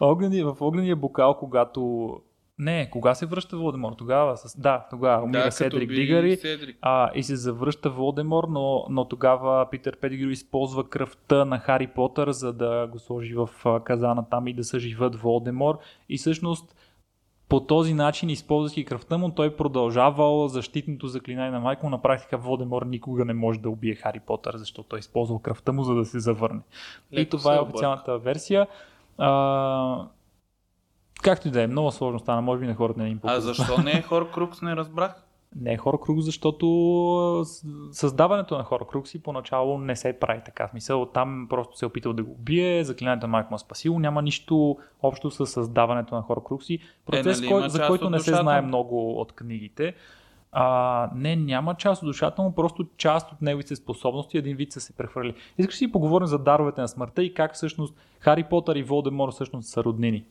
Огнени, в огнения бокал, когато... Не, кога се връща Волдемор? Тогава? С... Да, тогава. Умира Да, Седрик би Дигари. Седрик. А, и се завръща Волдемор, но, но тогава Питър Петигрю използва кръвта на Хари Потър, за да го сложи в казана там и да съживат Волдемор. И всъщност по този начин, използвайки кръвта му, той продължавал защитното заклинание на майка му. На практика Волдемор никога не може да убие Хари Потър, защото той използвал кръвта му, за да се завърне. и Леко това се е официалната версия. А, както и да е, много сложно стана, може би на хората не им А показва. защо не е Хор Крукс, не разбрах? Не е Хорокрукс, защото а, създаването на Хорокрукси поначало не се прави така. В Смисъл, там просто се е опитал да го убие, заклинанието на майка му е спасило, няма нищо общо с създаването на Хорокрукси. Процес, нали кой, има за който не се знае много от книгите. А, не, няма част от душата му, просто част от неговите способности, един вид са се прехвърли. Искаш си поговорим за даровете на смъртта и как всъщност Хари Потър и Волдемор всъщност са роднини.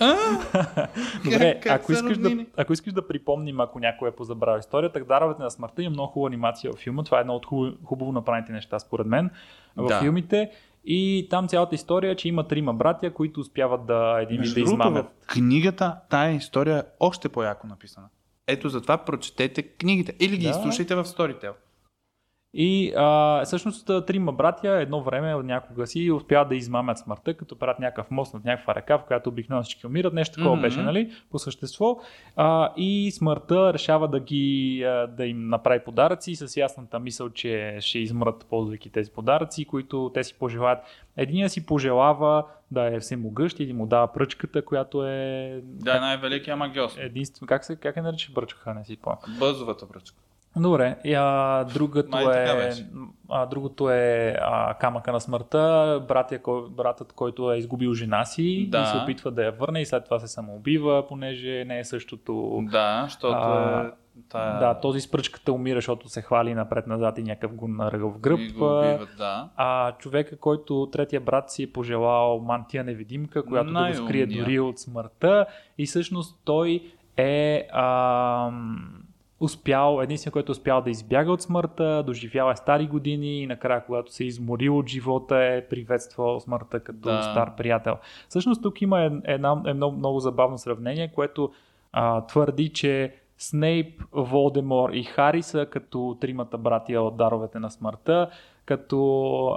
Добре, Как- ако, искаш да, ако искаш да припомним, ако някой е позабравил историята, Даровете на смъртта има много хубава анимация в филма. Това е едно от хубаво, хубаво направените неща, според мен, в Да. филмите. И там цялата история е, че има трима братя, които успяват да един вид да другото, в измамят. книгата тая история е още по-яко написана. Ето затова прочетете книгите или ги Да. изслушайте в Storytel. И а, всъщност трима братя едно време някога си успяват да измамят смъртта, като правят някакъв мост над някаква река, в която обикновено всички умират. Нещо такова Мгм. беше, нали? По същество. А, и смъртта решава да ги а, да им направи подаръци с ясната мисъл, че ще измрат, ползвайки тези подаръци, които те си пожелаят. Единия си пожелава да е всемогъщ и да му дава пръчката, която е Да, е най-великия магиос. единствено. Как се как е нарича пръчка? Не си помня. Бъзовата пръчка. Добре, и, а, другото, Май е, а, другото е а, камъка на смъртта, братя, кой, братът, който е изгубил жена си Да. и се опитва да я върне и след това се самоубива, понеже не е същото. Да, защото А, е тая... Да, този с пръчката умира, защото се хвали напред-назад и някакъв го наръгал в гръб. И го убиват, да. А човека, който третия брат си е пожелал мантия невидимка, която да го скрие Най-умния. дори от смъртта и всъщност той е а, успял, единствено, който е успял да избяга от смъртта, доживял е стари години и накрая, когато се е изморил от живота, е приветствал смъртта като Да. стар приятел. Всъщност тук има ед- една, едно много забавно сравнение, което а, твърди, че Снейп, Волдемор и Хари са като тримата братия от даровете на смъртта, като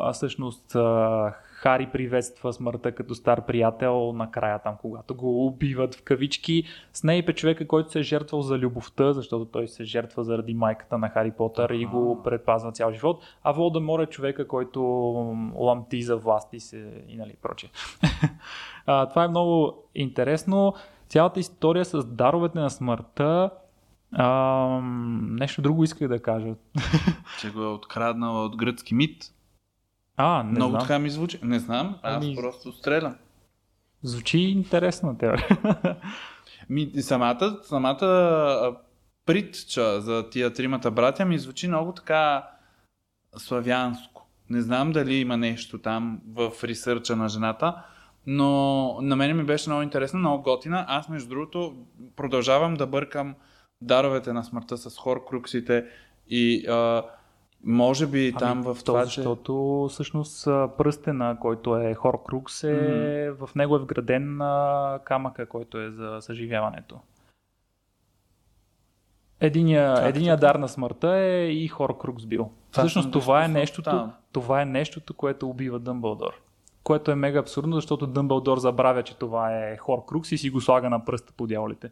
а, всъщност а, Хари приветства смъртта като стар приятел накрая там, когато го убиват в кавички. Снейп е човека, който се е жертвал за любовта, защото той се жертва заради майката на Хари Потър и го предпазва цял живот. А Волдемор е човека, който ламти за власт и, се, и нали, прочее. а, това е много интересно. Цялата история с даровете на смъртта Ам, нещо друго исках да кажа. Че го е откраднала от гръцки мит. А, не Много знам. така ми звучи. Не знам, аз Ами- просто стрелям. Звучи интересна теория. Ми, самата, самата притча за тия тримата братя ми звучи много така славянско. Не знам дали има нещо там в ресърча на жената, Но на мен ми беше много интересно, много готина. Аз, между другото, продължавам да бъркам даровете на смъртта с хоркруксите и а, може би там в то, това, че... защото всъщност а, пръстена, който е Хоркрукс, е, в него е вграден а, камъка, който е за съживяването. Единия, Как единия дар на смъртта е и Хоркрукс бил. Това Всъщност това е, нещото, там. това е нещото, което убива Дъмбълдор. Което е мега абсурдно, защото Дъмбълдор забравя, че това е Хоркрукс и си го слага на пръста по дяволите.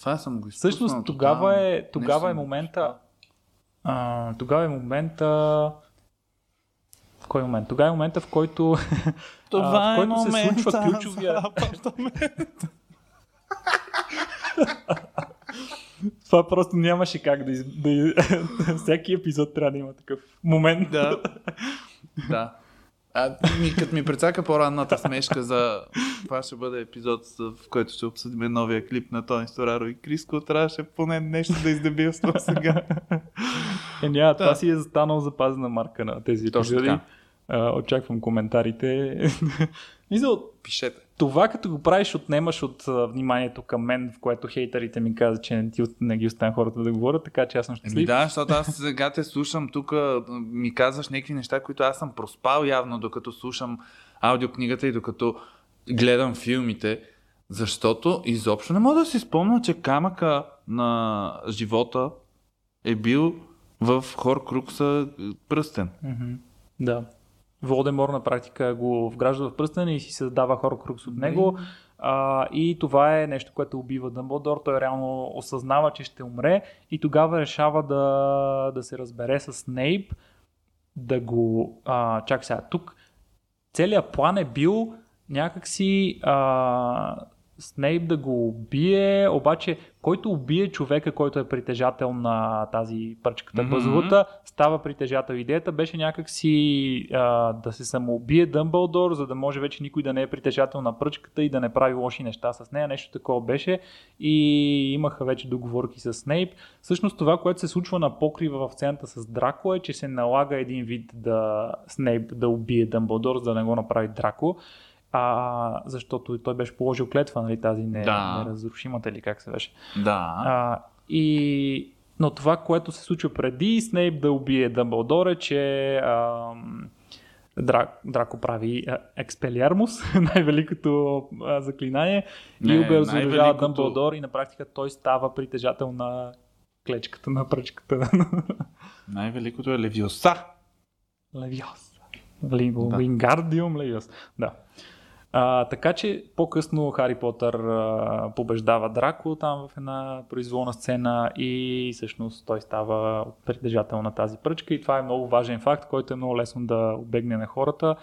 Това съм го изпуснал. Всъщност тогава е, тогава е момента. А, тогава е момента. В кой момент? Тогава е момента, в който, Това а, в е който се момента случва за ключовия. Това просто нямаше как да, из... да... Всеки епизод трябва да има такъв момент. Да. да. А, ми, като ми прецака по-ранната смешка за това ще бъде епизод, в който ще обсъдим новия клип на Тони Стораро и Криско, трябваше поне нещо да издебилствам сега. Е, няма, това Да. си е станал запазена марка на тези Точно епизоди. така. А, очаквам коментарите. Мисля, Пишете. Това като го правиш, отнемаш от вниманието към мен, в което хейтерите ми казват, че не, ти, не ги оставям хората да говорят, така че аз съм Еми щастлив. да, защото аз сега те слушам тук, ми казваш някакви неща, които аз съм проспал явно, докато слушам аудиокнигата и докато гледам филмите, защото изобщо не мога да си спомня, че камъка на живота е бил в Хоркрукса пръстен. Мгм. Да. Волдемор на практика го вгражда в пръстен и си създава Хоркрукс от него. А, и това е нещо, което убива Дъмбълдор. Той реално осъзнава, че ще умре и тогава решава да, да се разбере с Снейп, да го... А, чак сега, тук целият план е бил някакси а, Снейп да го убие, обаче който убие човека, който е притежател на тази пръчката mm-hmm. става притежател. Идеята беше някакси а, да се самоубие Дъмбълдор, за да може вече никой да не е притежател на пръчката и да не прави лоши неща с нея. Нещо такова беше и имаха вече договорки с Снейп. Всъщност това, което се случва на покрива в сцената с Драко е, че се налага един вид да Снейп да убие Дъмбълдор, за да не го направи Драко. А, защото той беше положил клетва, нали, тази не, Да. неразрушимата или как се беше. Да. А, и... Но това, което се случва преди Снейп да убие Дъмбълдор е, че ам, Дра... Драко прави а, експелиармус, най-великото а, заклинание Не, и обезоръжава Дъмбълдор и на практика той става притежател на клечката, на пръчката. Най-великото е Левиоса. Левиос. Ли- Да. Левиос. Да. А, така че по-късно Хари Потър а, побеждава Драко там в една произволна сцена и всъщност той става притежател на тази пръчка и това е много важен факт, който е много лесно да обегне на хората.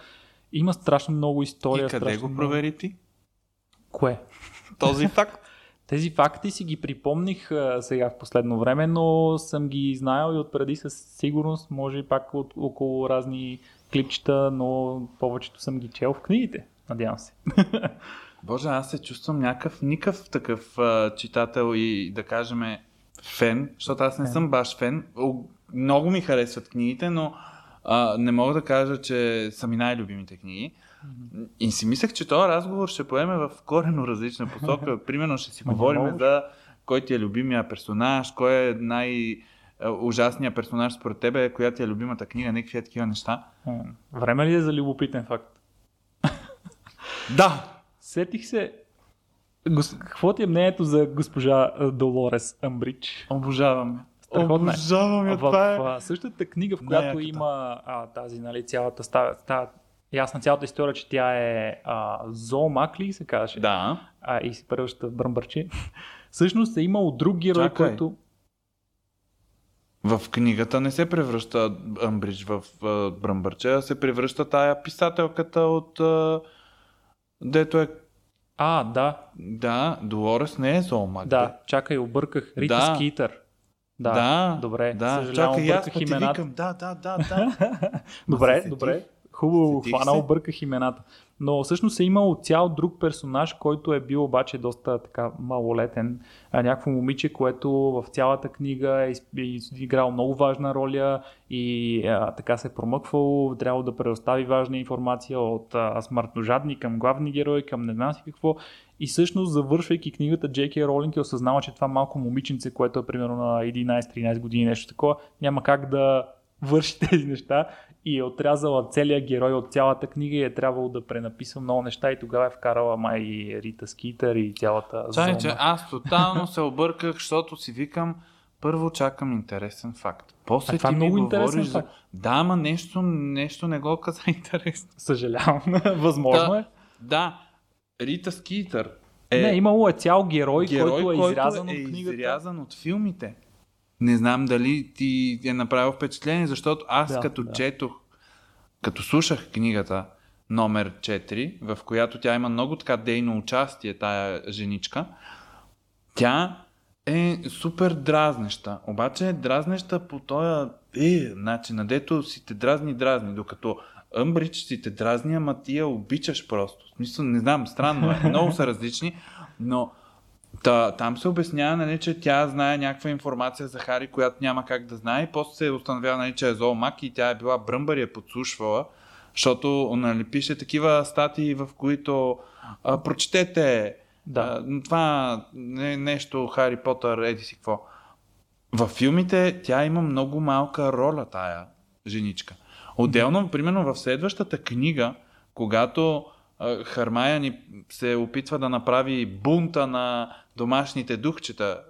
Има страшно много история. И къде го много- провери ти? Кое? Този факт. Тези факти си ги припомних а, сега в последно време, но съм ги знаел и отпреди със сигурност, може и пак от, около разни клипчета, но повечето съм ги чел в книгите, надявам се. Боже, аз се чувствам някакъв никакъв такъв а, читател и да кажем фен, защото аз не съм баш фен. Много ми харесват книгите, но а, не мога да кажа, че са ми най-любимите книги. И си мислех, че този разговор ще поеме в корено различна посока. Примерно ще си говорим за кой ти е любимия персонаж, кой е най-ужасният персонаж според тебе, коя ти е любимата книга, някакви е такива неща. Време ли е за любопитен факт? Да! Сетих се, гос... какво ти е мнението за госпожа Долорес Амбрич? Обожавам. я. Страхотна е. Обожавам я, В това е. а, същата книга, в която Най-яката. има а, тази, нали, цялата става, става ясна цялата история, че тя е а, зоомак ли се казваше? Да. а, и се превръща в бръмбърче. Всъщност е имало друг герой, Чакай. който... В книгата не се превръща Амбридж в а, Бръмбърче, а се превръща тая писателката от... А, дето е... А, да, Да, Долорес не е зоомак. да, чакай, обърках. Рита Да. Скитър. Да, да добре. да. Съжалявам, Чакай, обърках имената. викам. Да, да, да, да. Добре, добре. хубаво Сетих хванал, се. бърках имената. Но всъщност е имал цял друг персонаж, който е бил обаче доста така малолетен. Някакво момиче, което в цялата книга е е играл много важна роля и а, така се е промъквал, трябвало да предостави важна информация от а, смъртножадни към главни герои, към не знам си какво. И всъщност, завършвайки книгата, Джеки Ролинг е осъзнала, че това малко момиченце, което е примерно на 11-13 години, нещо такова, няма как да върши тези неща и е отрязала целият герой от цялата книга и е трябвало да пренаписва много неща и тогава е вкарала май и Рита Скитър и цялата Чай, че аз тотално се обърках, защото си викам, първо чакам интересен факт. После А ти ми много интересен говориш за... Да, ама нещо, нещо не го каза интересно. Съжалявам. Възможно Да. е. Да, Рита Скитър е Не, имало е цял герой, герой, който е изрязан е от книгата. изрязан от филмите. Не знам дали ти е направил впечатление, защото аз Да, като да. четох, като слушах книгата номер 4, в която тя има много така дейно участие, тая женичка, тя е супер дразнеща. Обаче е дразнеща по този е, начин, надето си те дразни, дразни, докатоЪмбридж си те дразни, ама ти я обичаш просто. В смисъл, не знам, странно е. Много са различни, но Та, там се обяснява, нали, че тя знае някаква информация за Хари, която няма как да знае. И после се установява, нали, че е зоомак и тя е била бръмбър и е подслушвала, защото нали, пише такива статии, в които а, прочетете Да. а, това не, нещо Хари Потър, еди си какво. Във филмите тя има много малка роля, тая женичка. Отделно, примерно в следващата книга, когато а, Хармаяни се опитва да направи бунта на домашните духчета,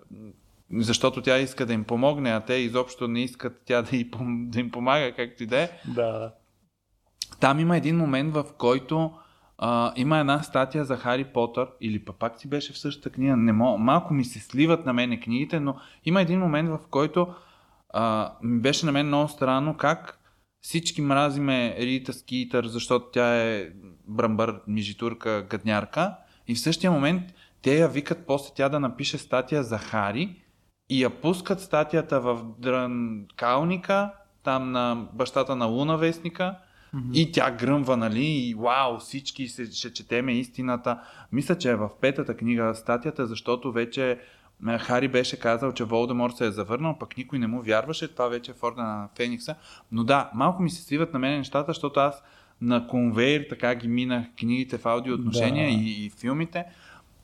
защото тя иска да им помогне, а те изобщо не искат тя да, пом- да им помага, както и да е. Да. Там има един момент, в който а, има една статия за Хари Потър, или пак си беше в същата книга, не мога, малко ми се сливат на мене книгите, но има един момент, в който а, ми беше на мен много странно как всички мразиме Рита Скитър, защото тя е бръмбър, мижитурка, гаднярка и в същия момент те я викат после тя да напише статия за Хари и я пускат статията в Дрънкалника, там на бащата на Луна вестника и тя гръмва, нали, и вау, всички се, ще четеме истината. Мисля, че е в петата книга статията, защото вече Хари беше казал, че Волдемор се е завърнал, пък никой не му вярваше, това вече е в Ордена на Феникса. Но да, малко ми се сливат на мен нещата, защото аз на конвейер така ги минах книгите в аудиоотношения Да. и, и филмите.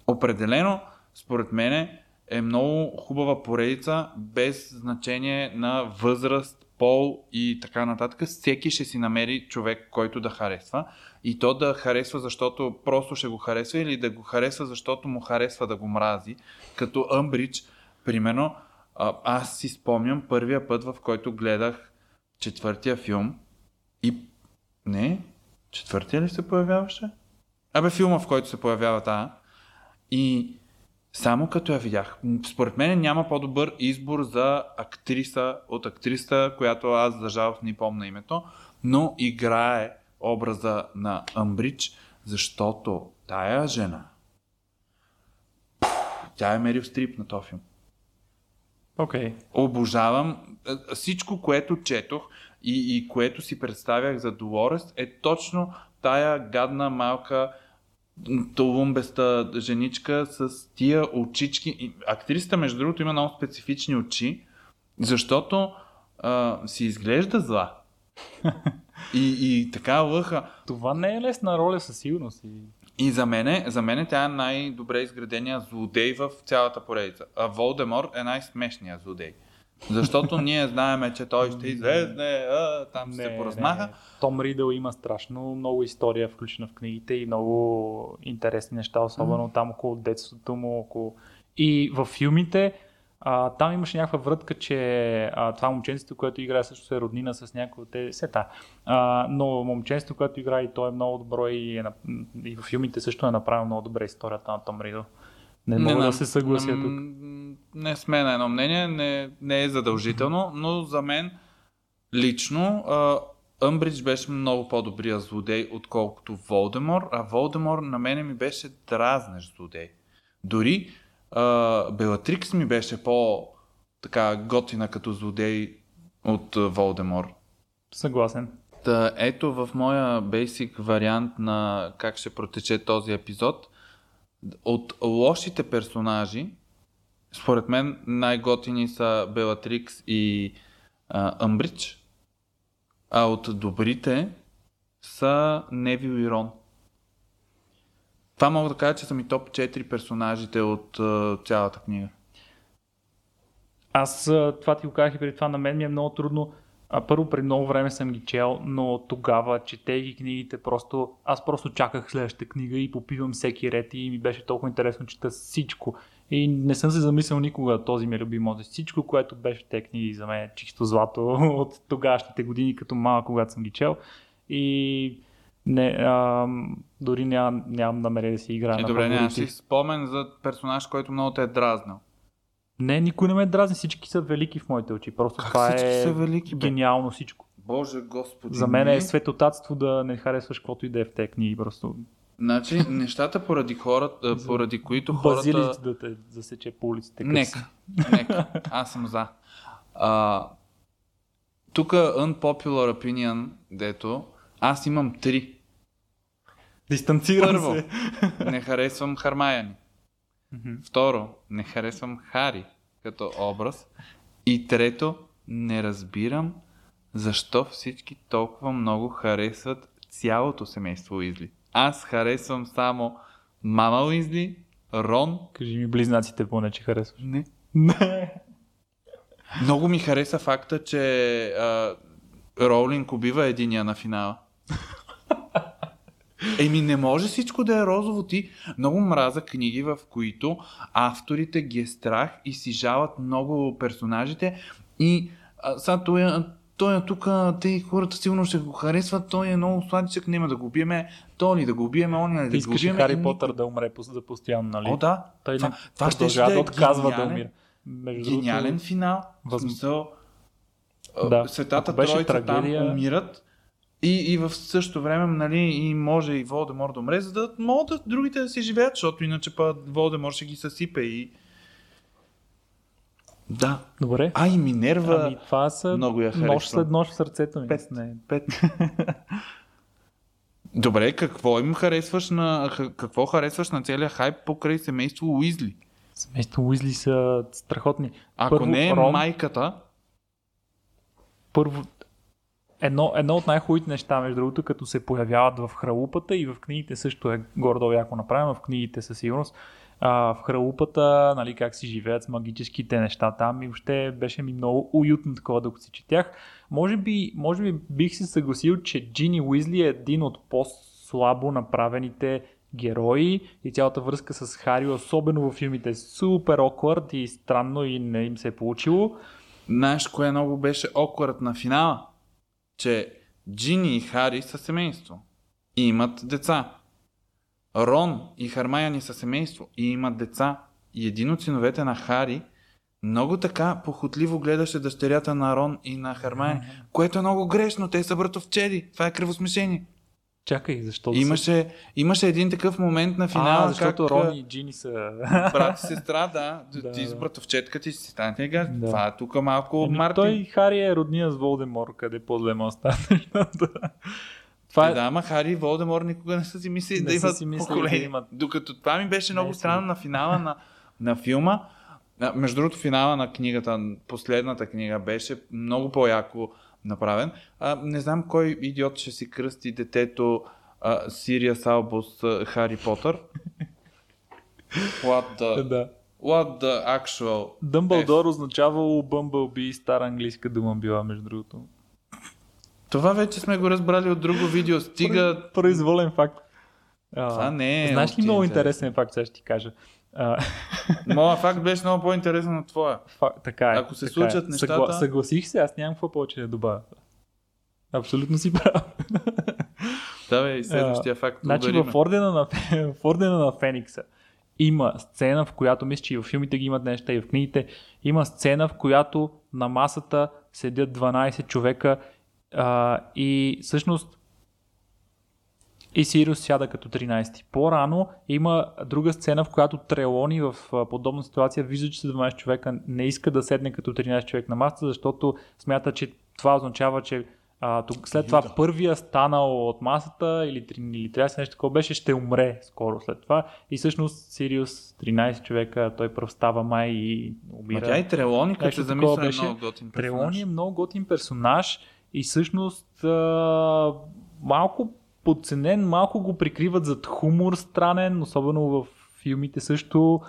Определено, според мен, е много хубава поредица, без значение на възраст, пол и така нататък. Всеки ще си намери човек, който да харесва. И то да харесва, защото просто ще го харесва, или да го харесва, защото му харесва да го мрази. КатоЪмбридж, примерно, а, аз си спомням първия път, в който гледах четвъртия филм и... Не, четвъртия ли се появяваше? Абе, филма, в който се появява тая. И само като я видях. Според мен няма по-добър избор за актриса от актриса, която аз за жалост не помня името, но играе образа на Амбридж, защото тая жена тя е Мерил Стрип на този филм. Окей. Обожавам всичко, което четох и, и което си представях за Долорес е точно тая гадна малка м, толумбеста женичка с тия очички. Актрисата, между другото, има много специфични очи, защото а, си изглежда зла. И, и така лъха. Това не е лесна роля със сигурност. И... И за мене, за мене тя е най-добре изградения злодей в цялата поредица. А Волдемор е най-смешният злодей. Защото ние знаеме, че той ще излезне, а, там ще се поразмаха. Том Ридъл има страшно много история включена в книгите и много интересни неща, особено там около детството му. Около... И във филмите а, там имаше някаква врътка, че а, това момченцето, което играе, също се е роднина с някои от тези сета. А, но момченцето, което играе и то е много добро и, е, и във филмите също е направил много добре историята на Том Ридъл. Не, мога на- да се съглася тук. Не сме на едно мнение, не, не е задължително, но за мен лично а,Ъмбридж беше много по-добрия злодей, отколкото Волдемор, а Волдемор на мене ми беше дразнещ злодей. Дори а, Белатрикс ми беше по така готина като злодей от а, Волдемор. Съгласен. Та, ето в моя basic вариант на как ще протече този епизод. От лошите персонажи, според мен най-готини са Белатрикс и а, Амбридж, а от добрите са Невил и Рон. Това мога да кажа, че са ми топ 4 персонажите от а, цялата книга. Аз това ти го казах и преди това, на мен ми е много трудно. А, първо, преди много време съм ги чел, но тогава, четейки книгите, просто, аз просто чаках следващата книга и попивам всеки ред и ми беше толкова интересно, чета всичко. И не съм се замислял никога, този ми е любим от всичко, което беше в тези книги за мен е чисто злато от тогашните години, като малък, когато съм ги чел. И не, а, дори нямам, нямам намерение да си играя Е, на добре, нямаш ли спомен за персонаж, който много те е дразнал? Не, никой не ме дразни, всички са велики в моите очи. Просто Как това е са велики, бе? гениално всичко. Боже господи. За мен е светотатство да не харесваш каквото и да е в тези книги. Просто Значи, нещата поради хората, поради които хората... базилиц да те засече по улиците. Нека, нека. Аз съм за. А, тук unpopular opinion, дето, аз имам три. Дистанцирам Първо, се. не харесвам Хармаяни. Мгм. Второ, не харесвам Хари като образ. И трето, не разбирам защо всички толкова много харесват цялото семейство Уизли. Аз харесвам само мама Уизли, Рон. Кажи ми близнаците поне, че харесваш. Не. Много ми хареса факта, че а, Роулинг убива единия на финала. Еми не може всичко да е розово. Ти много мраза книги, в които авторите ги е страх и си жалят много персонажите и а, сега той, той е тук, те хората сигурно ще го харесват, той е много сладичък, няма да го убиеме, то ли да го убиеме, он ли да го убиеме. Хари и Потър да умре за постоянно, нали? О, да. Той това, това ще, да да е отказва да гениален, умира. Между гениален другото, финал. В Възм- смисъл, Да. да. светата Ако беше троица трагедия- там умират и, и в същото време нали, и може и Волдемор да умре, за да могат да, другите да си живеят, защото иначе па Волдемор ще ги съсипе и... Да. Добре. А, и Минерва... Ами това са много я нощ харесвам. след нощ в сърцето ми. Пет. Не. Пет. Добре, какво им харесваш на... Какво харесваш на целия хайп покрай семейство Уизли? Семейство Уизли са страхотни. Ако Първо, не е Рон- майката, Първо, едно, едно от най-хубавите неща, между другото, като се появяват в хралупата и в книгите също е горе-долу яко направено, в книгите със сигурност. А, в хралупата, нали, как си живеят с магическите неща там и въобще беше ми много уютно такова, докато си четях. Може би, може би бих се съгласил, че Джини Уизли е един от по-слабо направените герои и цялата връзка с Хари, особено в филмите, е супер awkward и странно и не им се е получило. знаеш кое много беше окорът на финала? Че Джини и Хари са семейство и имат деца. Рон и Хармаяни са семейство и имат деца. И един от синовете на Хари много така похотливо гледаше дъщерята на Рон и на Хармаяни, което е много грешно. Те са братовчеди. Това е кръвосмешение. Чакай, защо да Имаше, имаше един такъв момент на финала, а, защото как Рони и Джини са... брат и сестра, да, Да, ти с да. братовчетка ти си станете газ. Да. Това е тук малко Еми, Мартин. той Хари е родния с Волдемор, къде по-зле му остане. Това Е, да, ама Хари и Волдемор никога не са си мислили да имат си мислили поколение. да имат. Докато това ми беше много Не странно на финала на, на филма. Между другото, финала на книгата, последната книга беше много по-яко направен. А, не знам кой идиот ще си кръсти детето а, Сириас Албус Хари Потър. What the, Да. what the actual... Дъмбълдор означавало Бъмбълби, стара английска дума била, между другото. Това вече сме го разбрали от друго видео. Стига... Произволен факт. А, Това не е Знаеш ли много интерес. интересен факт, сега ще ти кажа. Моя факт беше много по-интересен от твоя. фа, така е. Ако се така случат е. нещата- съгласих се, аз нямам какво повече да добавя. Абсолютно си прав. Давай следващия факт. Значи в ордена, на, в ордена на Феникса има сцена, в която мисля, че и в филмите ги имат неща, и в книгите, има сцена, в която на масата седят 12 човека а, и всъщност и Сириус сяда като 13. По-рано има друга сцена, в която Трелони в подобна ситуация вижда, че са 12 човека, не иска да седне като 13 човек на масата, защото смята, че това означава, че А, тук след това първия станал от масата или, или трябва да нещо такова беше, ще умре скоро след това. И всъщност Сириус, 13 човека, той пръв става май и умира. тя и Трелони, като се замисля, е много готин Трелони персонаж. е много готин персонаж и всъщност а, малко подценен, малко го прикриват зад хумор странен, особено в филмите също.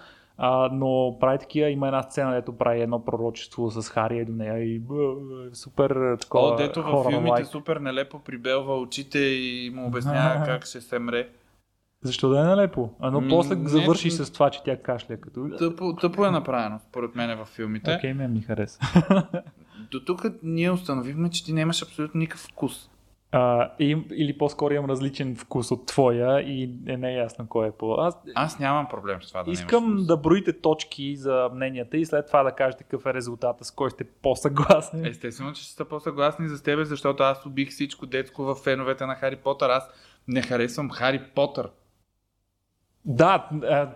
А, но прави такива, има една сцена, дето прави едно пророчество с Хари до нея и б, б, супер такова О, дето във филмите супер нелепо прибелва очите и му обяснява как ще се мре. Защо да е налепо? А но после не, завърши м. с това, че тя кашля като... Тъпо, тъпо е направено, според мен, във филмите. Окей, мен ми хареса. До тук ние установихме, че ти нямаш абсолютно никакъв вкус. А, им, или по-скоро имам различен вкус от твоя и е не е ясно кой е по... Аз Аз нямам проблем с това да Искам да броите точки за мненията и след това да кажете какъв е резултата, с кой сте по-съгласни. Естествено, че са по-съгласни за тебе, защото аз убих всичко детско в феновете на Хари Потър. Аз не харесвам Хари Потър. Да, а,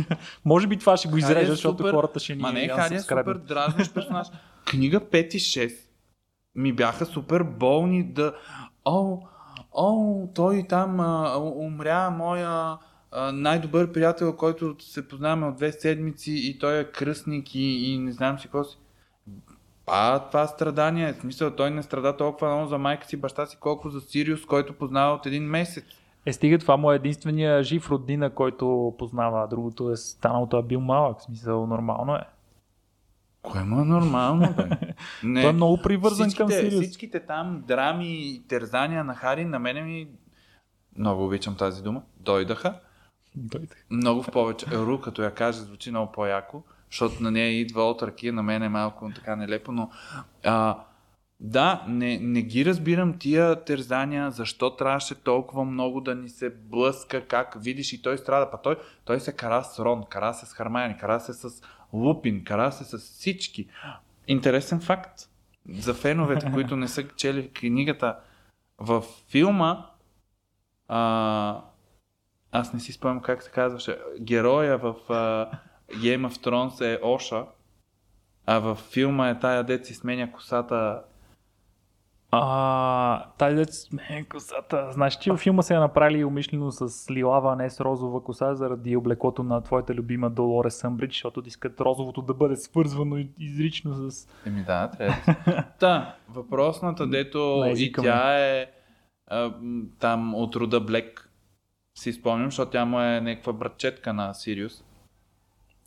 може би това ще го изрежа, защото супер- хората ще ни Ма не, Хари е супер дразниш персонаж. Книга 5 и 6 ми бяха супер болни да... О, о, той там а, умря, моя най-добър приятел, който се познаваме от две седмици и той е кръстник и, и не знам си какво си. А, това страдание, в смисъл, той не страда толкова много за майка си, баща си, колко за Сириус, който познава от един месец. Е, стига, това му е единствения жив роднина, който познава. Другото е станал, той е бил малък. Смисъл, нормално е. Кое му е нормално, бе? Не. Той е много привързан към всичките, Сириус. всичките там драми и терзания на Хари на мене ми... Много обичам тази дума. Дойдаха. Дойде. Много в повече. Ру, като я каже, звучи много по-яко, защото на нея идва от ръки, на мен е малко така нелепо, но а, да, не, не ги разбирам тия терзания, защо трябваше толкова много да ни се блъска, как видиш и той страда. Па той, той се кара с Рон, кара се с Хармайни, кара се с Лупин, кара се с всички. Интересен факт за феновете, които не са чели книгата. В филма а, аз не си спомням как се казваше. Героя в а, Game of Thrones е Оша, а в филма е тая дет си сменя косата. А, тази дец косата. Знаеш, че във филма се е направили умишлено с лилава, а не с розова коса, заради облеклото на твоята любима Долоре Съмбридж, защото искат розовото да бъде свързвано изрично с... Еми да, трябва. Та, въпросната, дето и тя е а, там от рода Блек, си спомням, защото тя му е някаква братчетка на Сириус.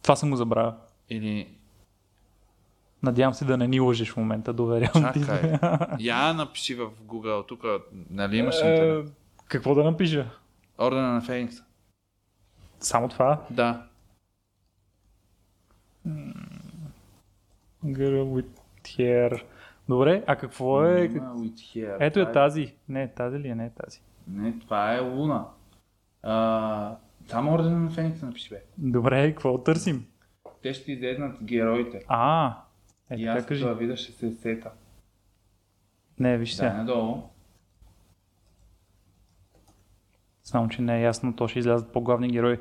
Това съм го забравил. Или Надявам се да не ни лъжеш в момента, доверявам ти. Я напиши в Google, тук нали имаш интернет. Е, Какво да напиша? Ордена на Феникса. Само това? Да. Girl with hair. Добре, а какво е? Има with hair. Ето е тази. Не, тази ли е? Не е тази. Не, това е Луна. А, само Ордена на Феникса напиши, бе. Добре, какво търсим? Те ще излезнат героите. А, е, и така аз кажи. това вида ще се сета. Не, виж Да, сега. надолу. Само, че не е ясно, то ще излязат по-главни герои.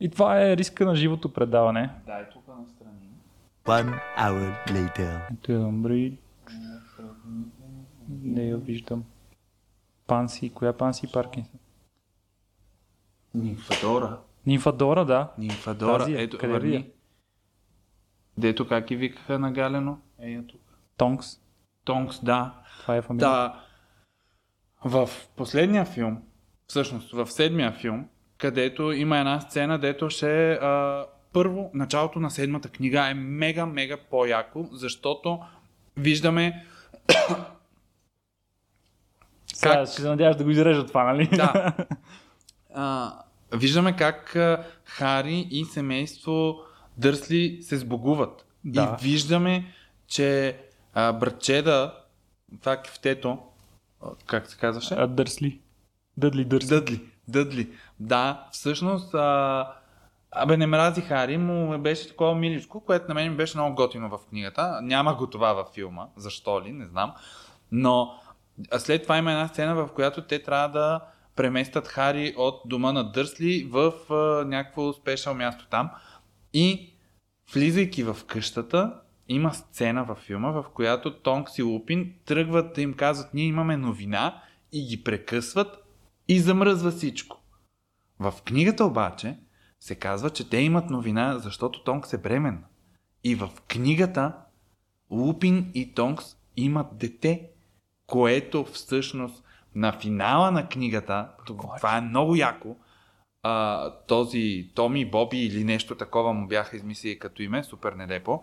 И това е риска на живото предаване. Дай тук настрани. One hour later. Ето е Амбри. Не я виждам. Панси, коя Панси Паркинсън? Нимфадора. Нимфадора, да. Нимфадора. Тази е. Ето, Къде върни. Дето как ги викаха на Галено? Ей, тук. Тонкс. Тонкс, да. Това е фамилия. Да. В последния филм, всъщност в седмия филм, където има една сцена, дето ще а, първо, началото на седмата книга е мега, мега по-яко, защото виждаме Сега как- ще се надяваш да го изрежат това, нали? Да. А, виждаме как Хари и семейство Дърсли се сбогуват. Да. И виждаме, че а, братчеда, това кефтето, как се казваше? А, Дърсли. Дъдли Дърсли. Дъдли. Дъдли. Да, всъщност, а, абе не мрази Хари, му беше такова миличко, което на мен ми беше много готино в книгата. Няма го това във филма, защо ли, не знам. Но а след това има една сцена, в която те трябва да преместят Хари от дома на Дърсли в а, някакво спешъл място там. И влизайки в къщата, има сцена във филма, в която Тонкс и Лупин тръгват да им казват, ние имаме новина и ги прекъсват и замръзва всичко. В книгата обаче се казва, че те имат новина, защото Тонкс е бременна. И в книгата Лупин и Тонкс имат дете, което всъщност на финала на книгата, това е много яко, а, този Томи Боби или нещо такова му бяха измислили като име, супер нелепо.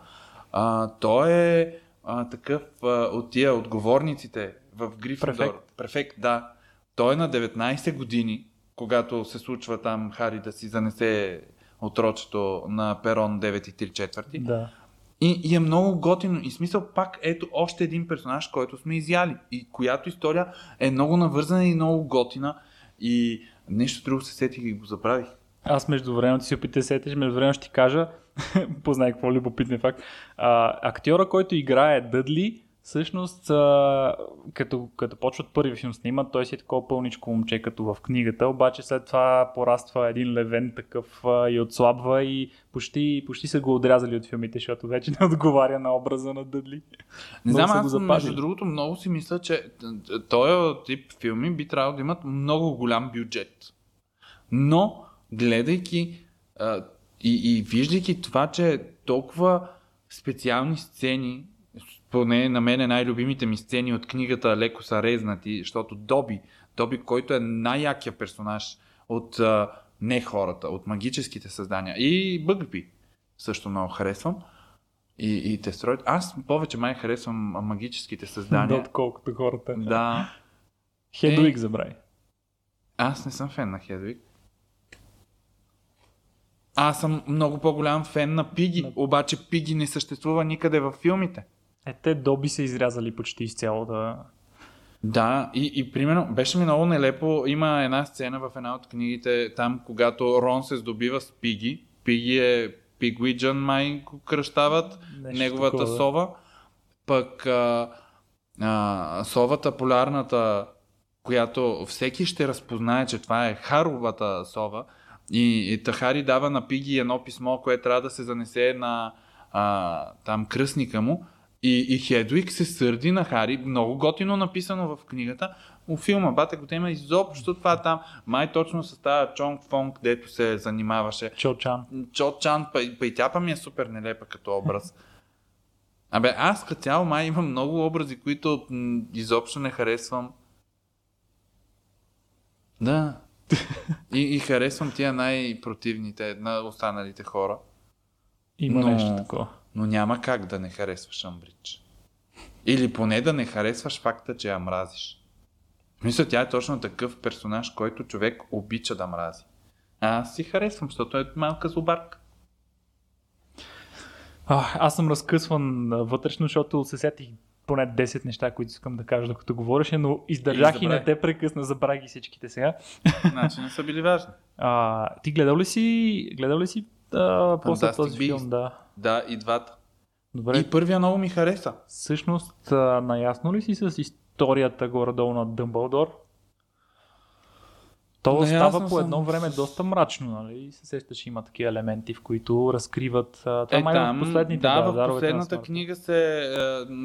А, той е а, такъв а, от тия отговорниците в Гриффиндор. Префект. Префект, да. Той е на 19 години, когато се случва там Хари да си занесе отрочето на перон 9 и 3 четвърти. Да. И, и е много готино. И смисъл пак ето още един персонаж, който сме изяли. И която история е много навързана и много готина. И нещо друго се сетих и го забравих. Аз между време ти си опитай да се сетиш, между време ще ти кажа, познай какво любопитен факт. А, актьора, който играе Дъдли, всъщност, а, като, като почват първи филм снимат, той си е такова пълничко момче, като в книгата, обаче след това пораства един левен такъв а, и отслабва и почти, почти са го отрязали от филмите, защото вече не отговаря на образа на Дъдли. Не знам, аз между другото много си мисля, че този тип филми би трябвало да имат много голям бюджет. Но, гледайки а, и, и виждайки това, че толкова специални сцени, поне на мен най-любимите ми сцени от книгата леко са резнати, защото Доби, Доби, който е най-якия персонаж от а, не хората, от магическите създания и Бъгби също много харесвам. И, и те строят. Аз повече май харесвам магическите Да, създания. отколкото хората. Да. Хедуик Е. забрави. Аз не съм фен на Хедвиг. Аз съм много по-голям фен на Пиги, обаче Пиги не съществува никъде във филмите. Е, те доби са изрязали почти изцяло да... Да, и, и примерно беше ми много нелепо. Има една сцена в една от книгите, там когато Рон се здобива с Пиги. Пиги е Пигуиджан, май го кръщават, Нещо неговата такова, сова. Пък а, а, совата полярната, която всеки ще разпознае, че това е Харовата сова. И, и Тахари дава на Пиги едно писмо, което трябва да се занесе на а, там кръстника му. И, и Хедвик се сърди на Хари, много готино написано в книгата. У филма Бате го има изобщо това там. Май точно с тази Чонг Фонг, дето се занимаваше. Чо Чан. Чо Чан, па, па и тя па ми е супер нелепа като образ. Абе, аз като цяло май имам много образи, които м- изобщо не харесвам. Да. И, и харесвам тия най-противните на останалите хора. Има Но- нещо такова. Но няма как да не харесваш Амбридж. Или поне да не харесваш факта, че я мразиш. Мисля, тя е точно такъв персонаж, който човек обича да мрази. А аз си харесвам, защото е малка зубарка. А, аз съм разкъсван вътрешно, защото се сетих поне 10 неща, които искам да кажа докато говореше, но издържах и, забравих. не те прекъсна, забравих ги всичките сега. Значи не са били важни. А, ти гледал ли си, гледал ли си а, после този Beasts. филм? Да. Да, и двата. Добре, И първия много ми хареса. всъщност а, наясно ли си с историята горе-долу на Дъмбълдор? То става по съм едно време с- доста мрачно, нали? И се сещаш, има такива елементи, в които разкриват... Това Е, май там, в последните да, в Даровете на последната книга се е,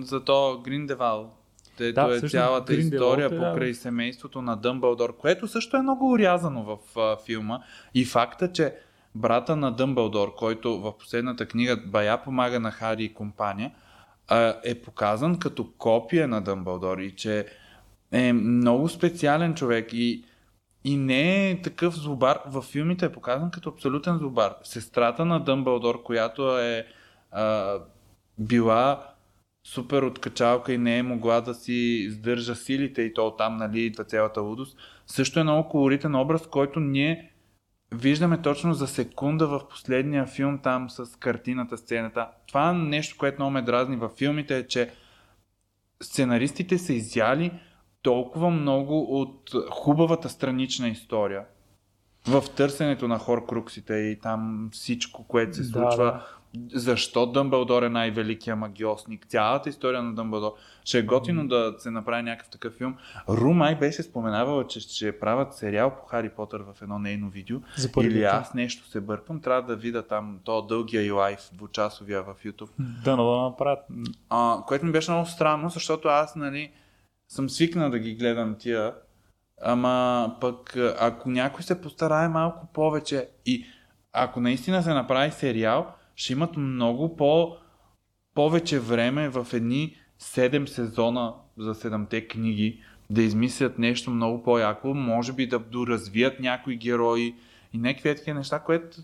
за то Гриндевал. Дето Да, е всъщност цялата история е, да. покрай семейството на Дъмбълдор, което също е много урязано в а, филма. И факта, че брата на Дъмбълдор, който в последната книга бая помага на Хари и компания, е показан като копия на Дъмбълдор и че е много специален човек и, и не е такъв злобар. Във филмите е показан като абсолютен злобар. Сестрата на Дъмбълдор, която е а, била супер откачалка и не е могла да си издържа силите и то там, нали, идва цялата лудост. Също е много колоритен образ, който ние виждаме точно за секунда в последния филм там с картината, сцената. Това нещо, което много ме дразни във филмите е, че сценаристите са изяли толкова много от хубавата странична история в търсенето на хоркруксите и там всичко, което се Да, случва. да. Защо Дъмбълдор е най-великия магиосник, цялата история на Дъмбълдор. Ще е готино да се направи някакъв такъв филм. Ру май беше споменавала, че ще правят сериал по Хари Потър в едно нейно видео. За Или аз нещо се бъркам, трябва да видя там то дългия и лайф, двучасовия в YouTube. Да, но да направят. А, което ми беше много странно, защото аз, нали, съм свикнал да ги гледам тия, ама пък ако някой се постарае малко повече и ако наистина се направи сериал, ще имат много по повече време в едни 7 сезона за 7-те книги да измислят нещо много по-яко, може би да доразвият някои герои и някакви такива неща, което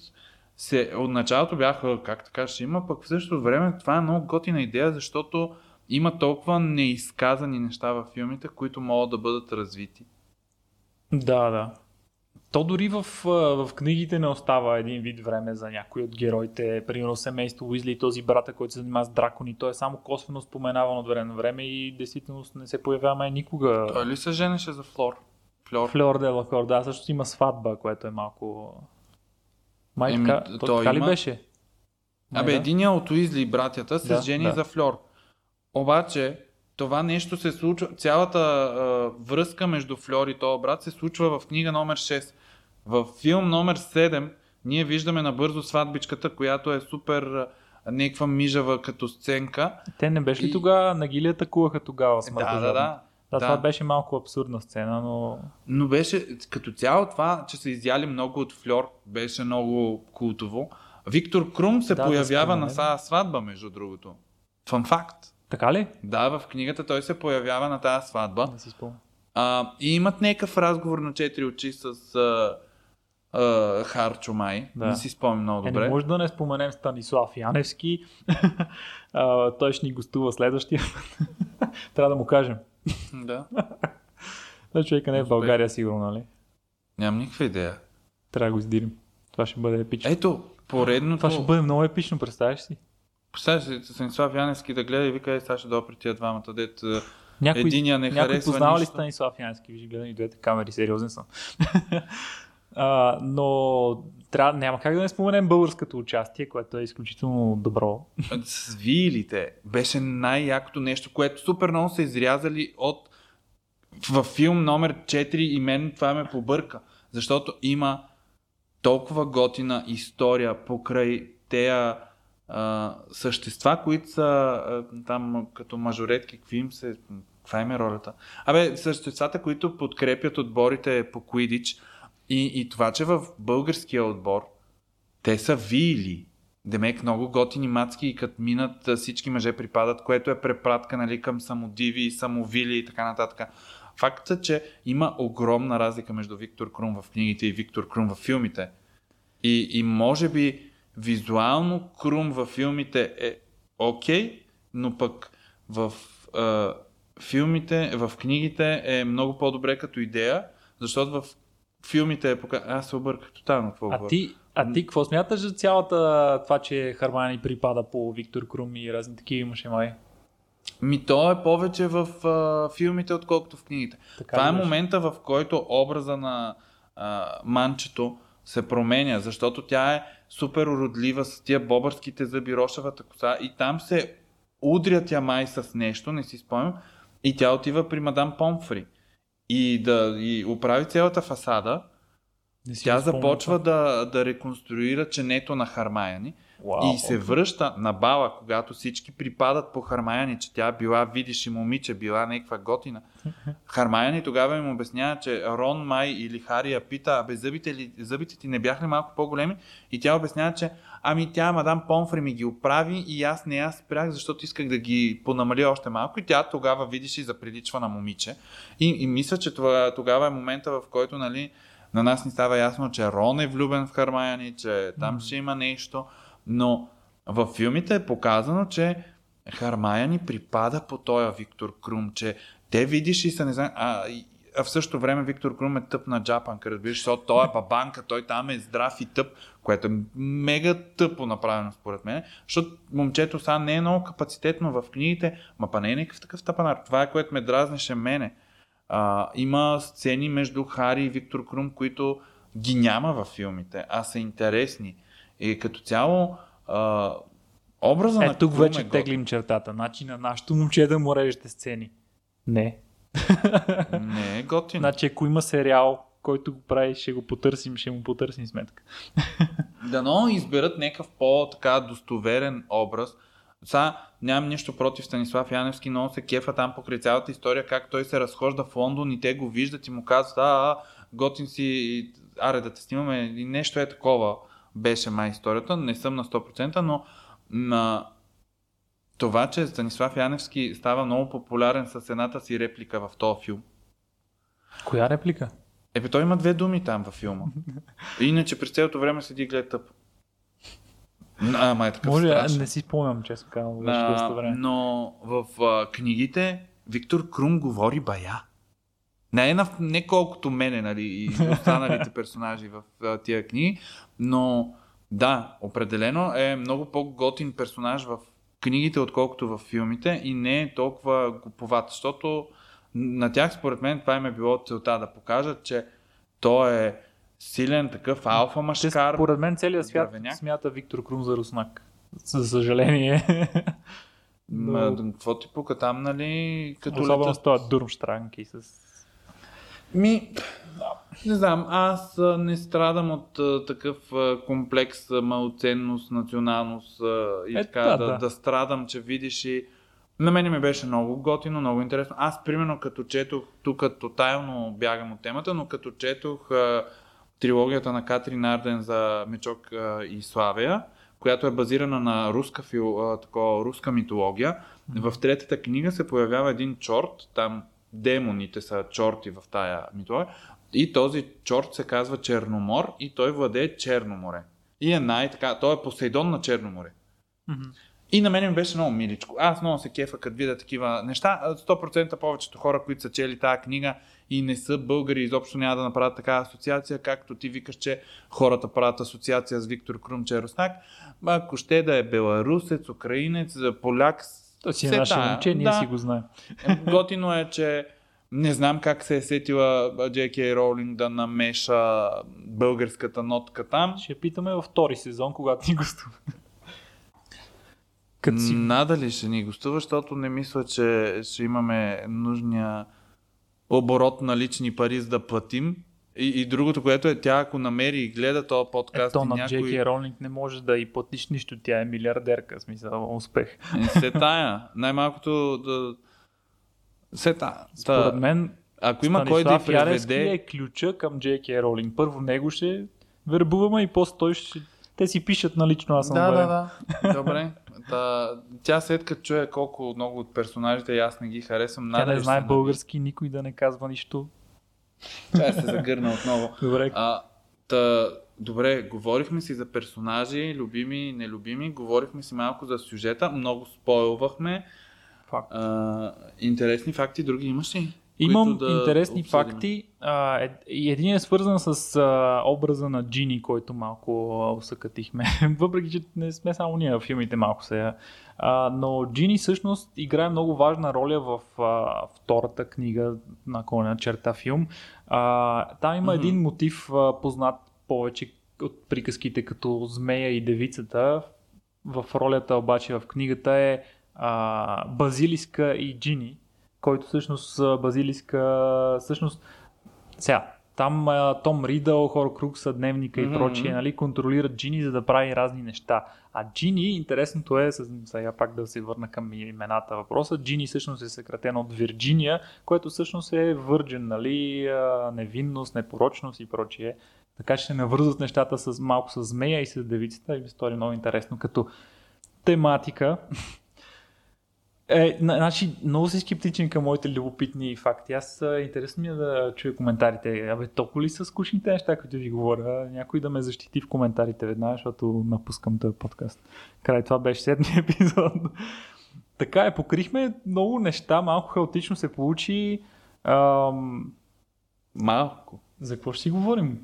се, от началото бяха как така ще има, пък в същото време това е много готина идея, защото има толкова неизказани неща във филмите, които могат да бъдат развити. Да, да. То дори в, в книгите не остава един вид време за някой от героите. Примерно семейство Уизли и този брата, който се занимава с дракони. Той е само косвено споменаван от време на време и действително не се появява май никога. Той ли се женеше за Флор? Флор. Флор де Лакор, да, също има сватба, което е малко... Май Еми, така, то, той така ли има- беше? Май Абе, да. единия от Уизли братята се Да, жени да. за Флор. Обаче, това нещо се случва, цялата а, връзка между Флор и този брат се случва в книга номер 6. В филм номер 7 ние виждаме набързо сватбичката, която е супер някаква мижава като сценка. Те не беше ли И- тогава, на ги ли атакуваха тогава смъртта Да, да, да. Да, Да. това беше малко абсурдна сцена, но Но беше като цяло това, че са изяли много от Флор, беше много култово. Виктор Крум се Да, да появява споменем. на сватба, между другото. Фан факт. Така ли? Да, в книгата той се появява на тази сватба. Не си спомням. А, и имат някакъв разговор на четири очи с а, а, Харчо Май. Да. Не си спомням много Е, добре. не може да не споменем Станислав Яневски. а, той ще ни гостува следващия. Трябва да му кажем. Да. Да, човека не е в. България, сигурно, нали? Нямам никаква идея. Трябва да го издирим. Това ще бъде епично. Ето, поредното... Това ще бъде много епично, представяш си? Представяш си, Станислав Яневски да гледа и вика, е, сега ще допри тия двамата, дет а, Някой, единия не някой харесва познава ли. Станислав Яневски? Виж, гледам и двете камери, сериозен съм. а, но трябва, няма как да не споменем българското участие, което е изключително добро. С виилите беше най-якото нещо, което супер много са изрязали от във филм номер 4 и мен това ме побърка. Защото има толкова готина история покрай тея същества, които са а, там като мажоретки, какви им се... Каква им е ролята? Абе, съществата, които подкрепят отборите по Куидич и, и това, че в българския отбор те са вили. Демек много готини мацки и като минат всички мъже припадат, което е препратка нали, към самодиви самовили и така нататък. Фактът, че има огромна разлика между Виктор Крум в книгите и Виктор Крум в филмите. И, и може би визуално Крум във филмите е окей, но пък в а, филмите, в книгите е много по-добре като идея, защото в филмите е пока... Аз се обърках тотално какво А ти, а ти какво смяташ за цялата това, че Хармани припада по Виктор Крум и разни такива имаше май? Ми то е повече в а, филмите, отколкото в книгите. Така Това е момента, в който образа на а, манчето се променя, защото тя е супер уродлива с тия бобърските зъби, рошавата коса и там се удря тя май с нещо, не си спомням, и тя отива при мадам Помфри. И да и оправи цялата фасада, Не си тя започва да, да реконструира ченето на Хармаяни. Уау, И се връща на бала, когато всички припадат по Хармаяни, че тя била, видиш и момиче, била някаква готина. Хармаяни тогава им обяснява, че Рон Май или Хари я пита, абе зъбите, ли, зъбите ти не бяха ли малко по-големи? И тя обяснява, че ами тя мадам Помфри ми ги оправи и аз не я спрях, защото исках да ги понамаля още малко. И тя тогава видиш и заприличва на момиче. И, и мисля, че това, тогава е момента, в който нали, на нас ни става ясно, че Рон е влюбен в Хармаяни, че там ще има нещо. Но във филмите е показано, че Хармаяни припада по този Виктор Крум, че те видиш и са не знам, а, а в същото време Виктор Крум е тъп на джапанка, разбираш, защото той е бабанка, той там е здрав и тъп, което е мега тъпо направено според мен, защото момчето сега не е много капацитетно в книгите, ма па не е някакъв такъв тъпанар. Това е което ме дразнеше мене. А, има сцени между Хари и Виктор Крум, които ги няма във филмите, а са интересни. И като цяло, а, Образа Е, на тук Крум вече е теглим чертата. Значи на нашото момче да му режете сцени. Не. Не е готин. Значи ако има сериал, който го прави, ще го потърсим, ще му потърсим сметка. Дано изберат някакъв по-така достоверен образ. Сега нямам нищо против Станислав Яневски, но се кефа там покрай цялата история, как той се разхожда в Лондон и те го виждат и му казват, а, а готин си, и, аре да те снимаме, и нещо е такова беше май историята, не съм на 100%, но на това, че Станислав Яневски става много популярен с едната си реплика в този филм. Коя реплика? Ебе, той има две думи там във филма. Иначе през цялото време седи и гледа тъп. А, ма е такъв Може, страшен. не си спомням, честно казвам, време. но в а, книгите Виктор Крум говори бая. Не е на, не колкото мене, нали, и останалите персонажи в а, тия книги, но да, определено е много по-готин персонаж в книгите, отколкото в филмите и не е толкова глуповат, защото на тях според мен това им е било целта да покажат, че той е силен такъв алфа машкар. според мен целият свят здравеняк. смята Виктор Крум за руснак. За съжаление. Ма, Но- какво ти пука там, нали, като Особено летят с този Дурмштранг и с... Ми, не знам, аз не страдам от а, такъв а, комплекс а, малоценност, националност и Е, така да, да, да. да страдам, че видиш и на мен ми беше много готино, много интересно. Аз, примерно, като четох, тук тотално бягам от темата, но като четох трилогията на Катрин Арден за Мечок и Славия, която е базирана на руска, фил, такова, руска митология, в третата книга се появява един чорт, там демоните са чорти в тая митология, и този чорт се казва Черномор и той владее Черно море. И е най-така, той е Посейдон на Черно море. Мгм. И на мен ми беше много миличко. Аз много се кефа, като видя такива неща. А 100% повечето хора, които са чели тази книга и не са българи, изобщо няма да направят такава асоциация, както ти викаш, че хората правят асоциация с Виктор Крум, че е руснак. Ако ще да е беларусец, украинец, поляк, То си е наше момче, ние Да. си го знаем. Готино е, че не знам как се е сетила Джеки Роулинг да намеша българската нотка там. Ще питаме във втори сезон, когато ни гостува. Като си... Надали ще ни гостува, защото не мисля, че ще имаме нужния оборот на лични пари за да платим. И, и другото, което е тя, ако намери и гледа този подкаст Ето и на някой... Джеки Ролинг не може да и платиш нищо, тя е милиардерка, смисъл успех. Не се тая. Най-малкото да... Се тая. Според мен ако има кой да Станислав я преведе... е ключа към Джеки Ролинг. Първо него ще вербуваме и после той ще... Те си пишат налично, аз съм Да, уверен. да, да. Добре. Та, тя след като чуе колко много от персонажите и аз не ги харесвам, Тя не знае български, никой да не казва нищо. Тя се загърна отново. Добре, А, та, добре, говорихме си за персонажи, любими и нелюбими, говорихме си малко за сюжета, много спойлвахме. факт. А, интересни факти, други имаш ли? Имам да интересни обсъдим? факти. А, е, един е свързан с а, образа на Джини, който малко а, усъкатихме. Въпреки, че не сме само ние в филмите малко се. А, но Джини всъщност играе много важна роля в а, втората книга на Коня черта филм. А, там има Мгм. един мотив а, познат повече от приказките като Змея и Девицата. В ролята обаче в книгата е а, Базилиска и Джини, който всъщност Базилиска всъщност сега, там а, Том Ридъл, Хор Крукса, Дневника и Мгм. прочие, нали, контролират Джини, за да прави разни неща. А Джини, интересното е, сега пак да се върна към имената въпроса, Джини всъщност е съкратено от Вирджиния, което всъщност е върджен, нали, невинност, непорочност и прочие. Така че се навързват нещата с, малко с змея и с девицата и ми стори много интересно като тематика. Е, на- значи, много си скептичен към моите любопитни факти. Аз а, интересно ми е да чуя коментарите. Абе, толкова ли са скучните неща, които ви говоря? Някой да ме защити в коментарите веднага, защото напускам този подкаст. Край това беше седмия епизод. така е, покрихме много неща, малко хаотично се получи. Ам, Малко. за какво ще си говорим?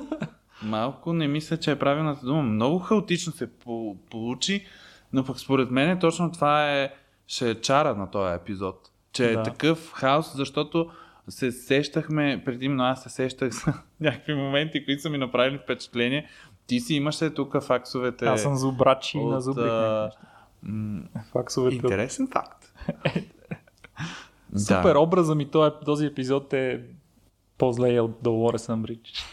Малко не мисля, че е правилната дума. Много хаотично се по- получи, но пък според мен точно това е, ще е чара на този епизод. Че е Да. такъв хаос, защото се сещахме, предимно аз се сещах за някакви моменти, които са ми направили впечатление. Ти си имаше тук факсовете. Аз съм зубрачи от, на зубрик. а, м, Факсовете. Интересен факт. Супер образа ми този, този епизод е по-зле от Dolores Umbridge.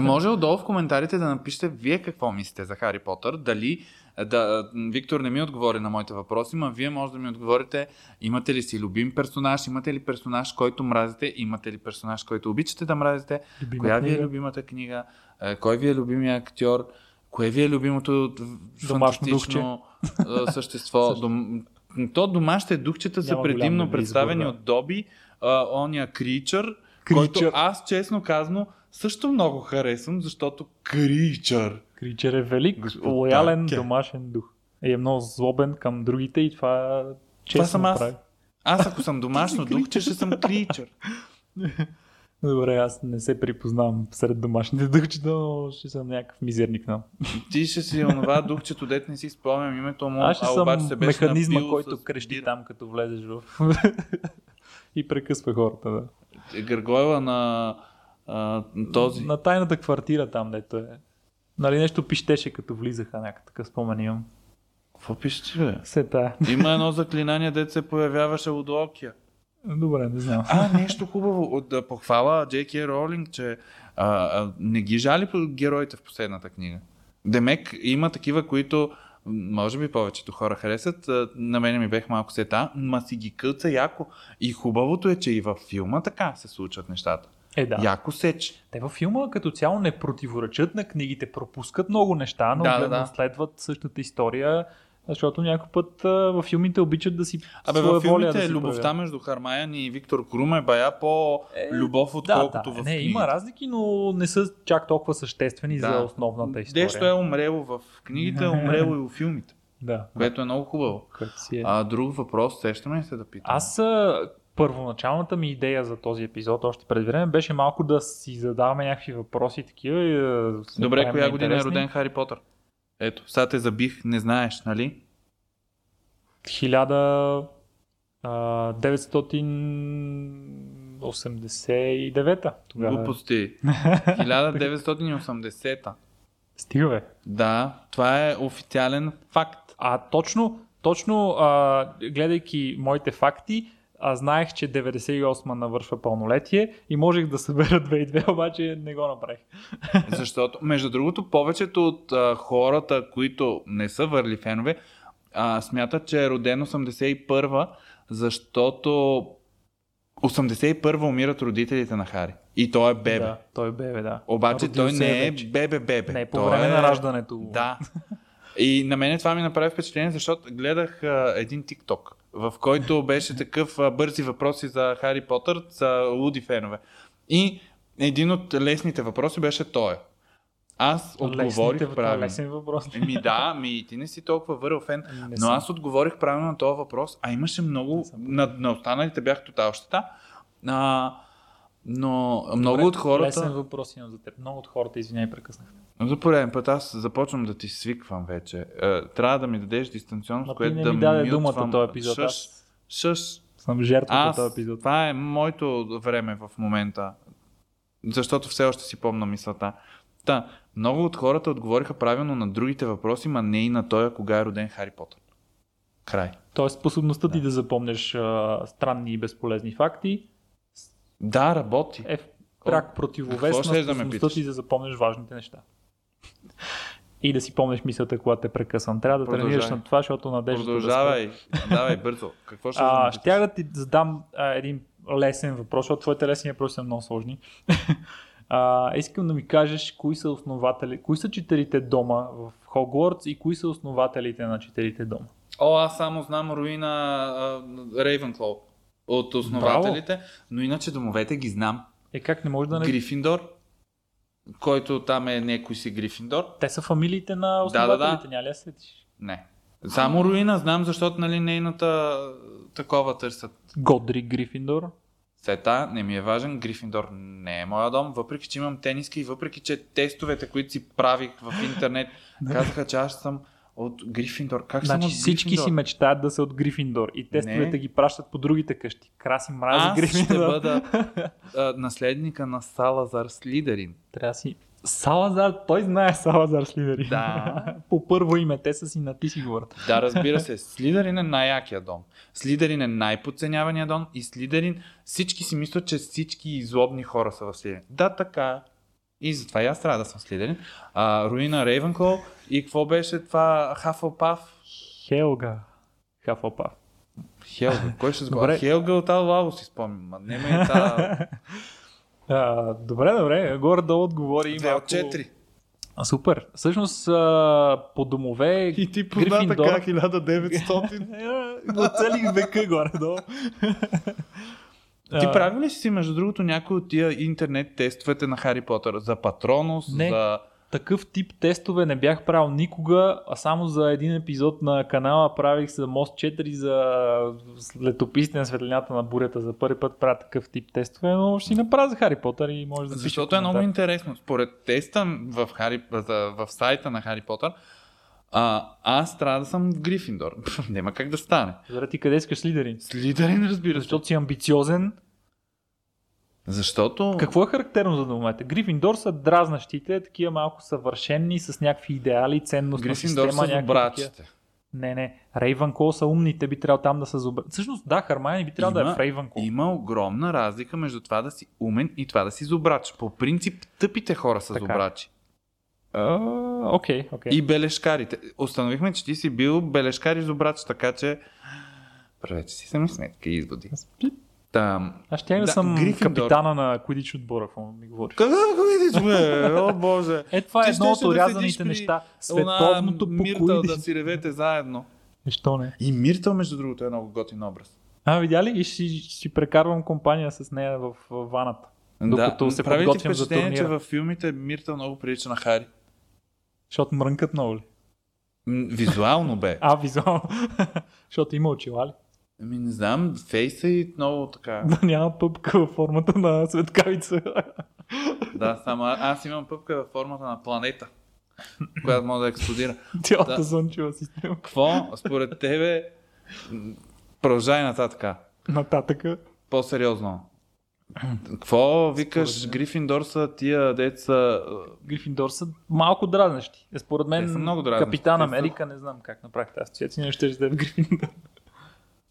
Може отдолу в коментарите да напишете вие какво мислите за Хари Потър. Дали да, Виктор не ми отговори на моите въпроси, но вие може да ми отговорите имате ли си любим персонаж, имате ли персонаж, който мразите, имате ли персонаж, който обичате да мразите, Любима коя ви е книга? любимата книга, е, кой ви е любимия актьор, кое ви е любимото Домашно фантастично е, същество. Дом... То домашните духчета са Няма голям предимно избор, представени да. от Доби, ония Кричър, който аз честно казано също много харесвам, защото Кричър. Кричер е велик, Господ лоялен, Таке. домашен дух. И е много злобен към другите и това честно съм аз. прави. Аз ако съм домашно духче, ще съм Кричър. Добре, аз не се припознавам сред домашните духчета, но ще съм някакъв мизерник. Но. Ти ще си онова духчето, дет не си спомням името му, Аз ще а обаче се беше механизма, който крещи бира. там, като влезеш в... и прекъсва хората, да. Гъргойла на а, този. На тайната квартира там, дето е. Нали нещо пищеше, като влизаха, някакъв такъв спомен имам. Какво пише, бе? Се тая. Има едно заклинание, дет се появяваше от Локия. Добре, не знам. А, нещо хубаво. От, да похвала Джейки Ролинг, че а, а, не ги жали героите в последната книга. Демек има такива, които може би повечето хора харесват. А, На мене ми бех малко сета, ма си ги кълца яко. И хубавото е, че и във филма така се случват нещата. Е, да. Яко сеч. Те във филма като цяло не противоречат на книгите, пропускат много неща, но Да, да, следват същата история, защото някой път а, във филмите обичат да си Абе, във филмите да си любовта проявят. между Хармаян и Виктор Крум е бая по-любов, отколкото да, да. в Не, има разлики, но не са чак толкова съществени Да. за основната история. Нещо е умрело в книгите, е умрело и в филмите, Да, което е много хубаво. е. А друг въпрос, сещаме ли се да питам? Аз първоначалната ми идея за този епизод още преди време беше малко да си задаваме някакви въпроси такива. И, да Добре, коя година е роден Хари Потър? Ето, сега те забих, не знаеш, нали? 1989 тогава. Глупости. 1980-та. Стига бе. Да, това е официален факт. А точно, точно а, гледайки моите факти, а, знаех, че 98 навършва пълнолетие и можех да събера 2 обаче не го направих. Защото, между другото, повечето от а, хората, които не са върли фенове, а, смятат, че е роден 81-а, защото 81-а умират родителите на Хари. И той е бебе. Да, той е бебе, да. Обаче Родил той се не е вече. бебе-бебе. Не е по Той време е... на раждането. Да. И на мен това ми направи впечатление, защото гледах а, един тикток, в който беше такъв бързи въпроси за Хари Потър, за луди фенове. И един от лесните въпроси беше той. Аз отговорих Лесните, правилно. Лесен въпрос. Еми да, ми ти не си толкова върл фен, Не но аз отговорих правилно на този въпрос, а имаше много, на, на останалите бях тотал щета, а, но много Добре, от хората... Лесен въпрос имам за теб. Много от хората, извиняй, прекъснах. За пореден път аз започвам да ти свиквам вече. Е, Трябва да ми дадеш дистанционно, с което не да ми даде думата този епизод. Шъш, Аз шъш. съм жертвата Аз, този епизод. това е моето време в момента. Защото все още си помна мисълта. Та, много от хората отговориха правилно на другите въпроси, ма не и на този, кога е роден Хари Потър. Край. Тоест способността ти да запомнеш а, странни и безполезни факти Да, работи. е Какво противовес на да способността питаш? ти да запомнеш важните неща. И да си помнеш мисълта, когато те прекъсвам. Трябва да Продължавай. тренираш на това, защото надеждата да Продължавай. Давай, бързо. Какво ще А, да щях да ти задам а, един лесен въпрос, защото твоите лесни въпроси са много сложни. а, искам да ми кажеш кои са основатели, кои са четирите дома в Хогвартс и кои са основателите на четирите дома. О, аз само знам руина Рейвенклоу от основателите, но иначе домовете ги знам. Е как не може да не... Грифиндор, който там е някой си Грифиндор. Те са фамилиите на Да, да, основателите, да. няма ли я сетиш? Не. Само руина знам, защото нали нейната такова търсят. Годри Грифиндор. Сета не ми е важен, Грифиндор не е моя дом, въпреки че имам тениски и въпреки че тестовете, които си правих в интернет, казаха, че аз съм от Грифиндор. Как съм Значи от всички Грифиндор? си мечтаят да са от Грифиндор и тестовете Не. ги пращат по другите къщи. Краси мрази Аз Грифиндор. ще бъда а, наследника на Салазар Слидерин. Трябва си... Салазар, той знае Салазар Слидерин. Да. По първо име, те са си на ти си говорят. Да, разбира се, Слидерин е най-якия дом. Слидерин е най-подценявания дом и Слидерин всички си мислят, че всички злобни хора са в Слидерин. Да, така. И затова и аз трябва да съм Слидерин. А, Руина Рейвенкол и какво беше това Хафълпаф? Хелга. Хафопав. Хелга. Кой ще сбава? Хелга от Алвало си спомням. Не ме е та... А, добре, добре, горе-долу отговори. Две от четири. А, супер. Всъщност а, по домове И ти позна така 1900. Оцелих века горе-долу. Ти А, прави ли си, между другото, някои от тия интернет тестовете на Хари Потър? За Патронус, Не. за... Такъв тип тестове не бях правил никога, а само за един епизод на канала правих за Мост 4 за летописите на светлината на бурята. За първи път правя такъв тип тестове, но ще си направя за Хари Потър и може да Защото е много интересно. Според теста в, Хари, в сайта на Хари Потър, а, аз трябва да съм в Грифиндор. Няма как да стане. Добре, ти къде искаш лидери? Слидарин, разбира се. Защото си амбициозен. Защото... Какво е характерно за домовете? Грифиндор са дразнащите, такива малко съвършенни, с някакви идеали, ценностна Грифиндор система. са някакви добрачите. такива- Не, не. Рейвънкол са умните, би трябвало там да са зубра. Всъщност, да, Хармайни би трябвало да е в Рейвънкол. Има огромна разлика между това да си умен и това да си зубрач. По принцип, тъпите хора са Така. зубрачи. Окей, окей. И белешкарите. Установихме, че ти си бил белешкар и зубрач, така че правете си сами сметка и изводи. Там. Аз ще да, Да, съм Грифиндор. капитана на Квидич отбора, какво ми говориш. Къде го видиш, бе? О, боже. Е, това е едно от да при неща. Световното Миртъл покои. да си ревете заедно. Защо не? И Миртъл, между другото, е много готин образ. А, видя ли? И ще, си- прекарвам компания с нея в, в ваната. Докато се прави ти подготвям за впечатление, че турнира. във филмите Миртъл много прилича на Хари. Защото мрънкат много ли? М, Визуално бе. А, визуално. Защото има очила ли? Ами не знам, фейса и много така. Да няма пъпка във формата на светкавица. да, само аз имам пъпка във формата на планета, която може да експлодира. Цялата Да. слънчева система. Какво според тебе продължай нататък. Нататъка. По-сериозно. Какво викаш Според. Грифиндор са тия деца? Грифиндор са малко дразнещи. Е, Според мен много дразнещи. Капитан Америка, не знам как направих тази асоциация, не ще да е Грифиндор.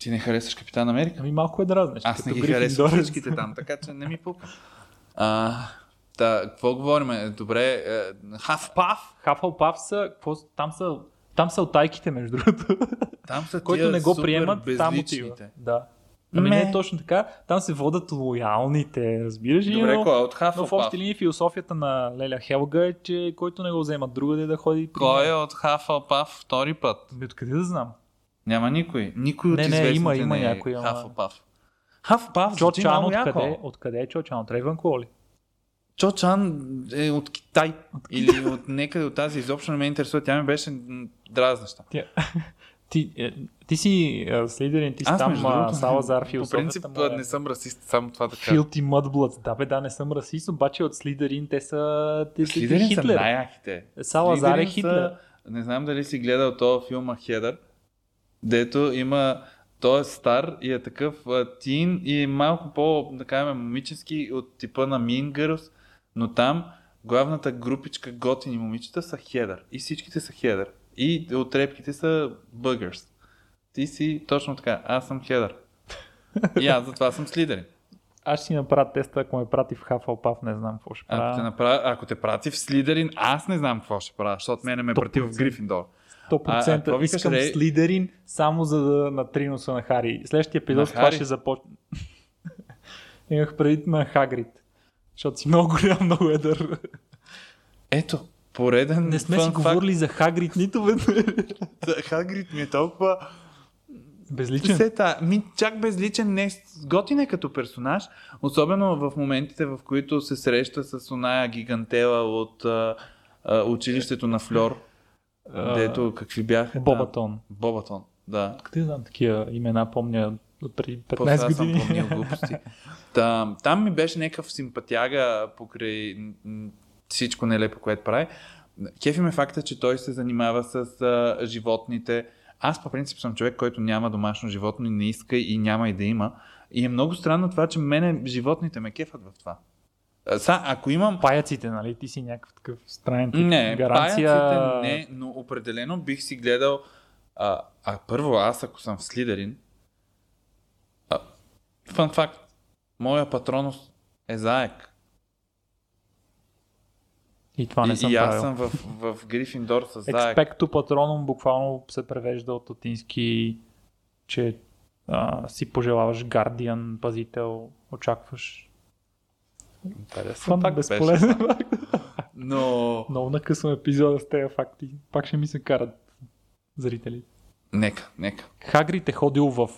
Ти не харесваш Капитан Америка? Ами малко е дразнещ. Аз не ги харесвам всичките там, така че не ми пука. А, та, какво говорим? Добре, е, Хафпаф? Хафълпаф са, какво, там са, там са отайките, между другото. Там са Който не го приемат, там отива. Да. Ами не е точно така. Там се водят лоялните, разбираш ли? Добре, но, кой е от но в общи линии философията на Леля Хелга е, че който не го взема другаде да ходи при Кой е от Хафпаф втори път? Ами Откъде да знам? Няма никой. Никой от Не, не, има- има не е някой, ама-. Хафпаф Чо звучи Чан откъде? Откъде е Чо Чан? От Рейвънкло ли? Чо Чан е от Китай. Или от някъде от тази. Изобщо не ме интересува. Тя ми беше дразнеща. Тя... Ти, е, ти си а, с лидерин, ти си Аз там другото, Салазар, по принцип му е- не съм расист, само това да кажа. Филти Мъдблъд. Да, бе, да, не съм расист, обаче от Слидерин те са те, Слидерин са най-яките. Салазар е Хитлер. Са, не знам дали си гледал този филма Хедър, дето има той е стар и е такъв тин и е малко по, да кажем, момически от типа на Mean Girls, но там главната групичка готини момичета са Хедър и всичките са Хедър. И отрепките са Бъгърс. Ти си точно така. Аз съм Хедър. И аз затова съм Слидерин. Аз ще си направя теста, ако ме прати в Хафълпаф, не знам какво ще Ако те, правя. направя, ако те прати в Слидерин, аз не знам какво ще правя, защото мене ме прати в 100%. Грифиндор. 100% А- а искам Рей? Слидерин, само за да натрия носа на Хари. Следващия епизод На с това Хари? ще започне. Имах преди на Хагрид. Защото си много голям, много едър. Ето, пореден Не сме си факт. говорили за Хагрид нито веднъж. Хагрид ми е толкова... Безличен. Сета, ми чак безличен, не готин е като персонаж, особено в моментите, в които се среща с оная гигантела от а, а, училището на Флор, дето какви бяха? Бобатон. Бобатон, да. Къде знам такива имена, помня преди После 15 аз съм години. помнил глупости. Там, там ми беше някакъв симпатяга покрай всичко нелепо, което прави. Кефи ме факта, че той се занимава с а, животните. Аз по принцип съм човек, който няма домашно животно и не иска и няма и да има. И е много странно това, че мене животните ме кефат в това. Са, ако имам Паяците, нали? Ти си някакъв такъв странен тип. Не, гаранция. паяците не, но определено бих си гледал. А, а първо, аз ако съм в Слидерин. Фан факт. Моя патронус е заек. И това не и, съм и аз правил. съм в, в Грифиндор с заек. Експекто патроном буквално се превежда от латински, че а, си пожелаваш гардиан, пазител, очакваш. Интересен Фан, факт беше. безполезен факт. Но... Много накъсвам епизода с тези факти. Пак ще ми се карат зрители. Нека, нека. Хагрид е ходил в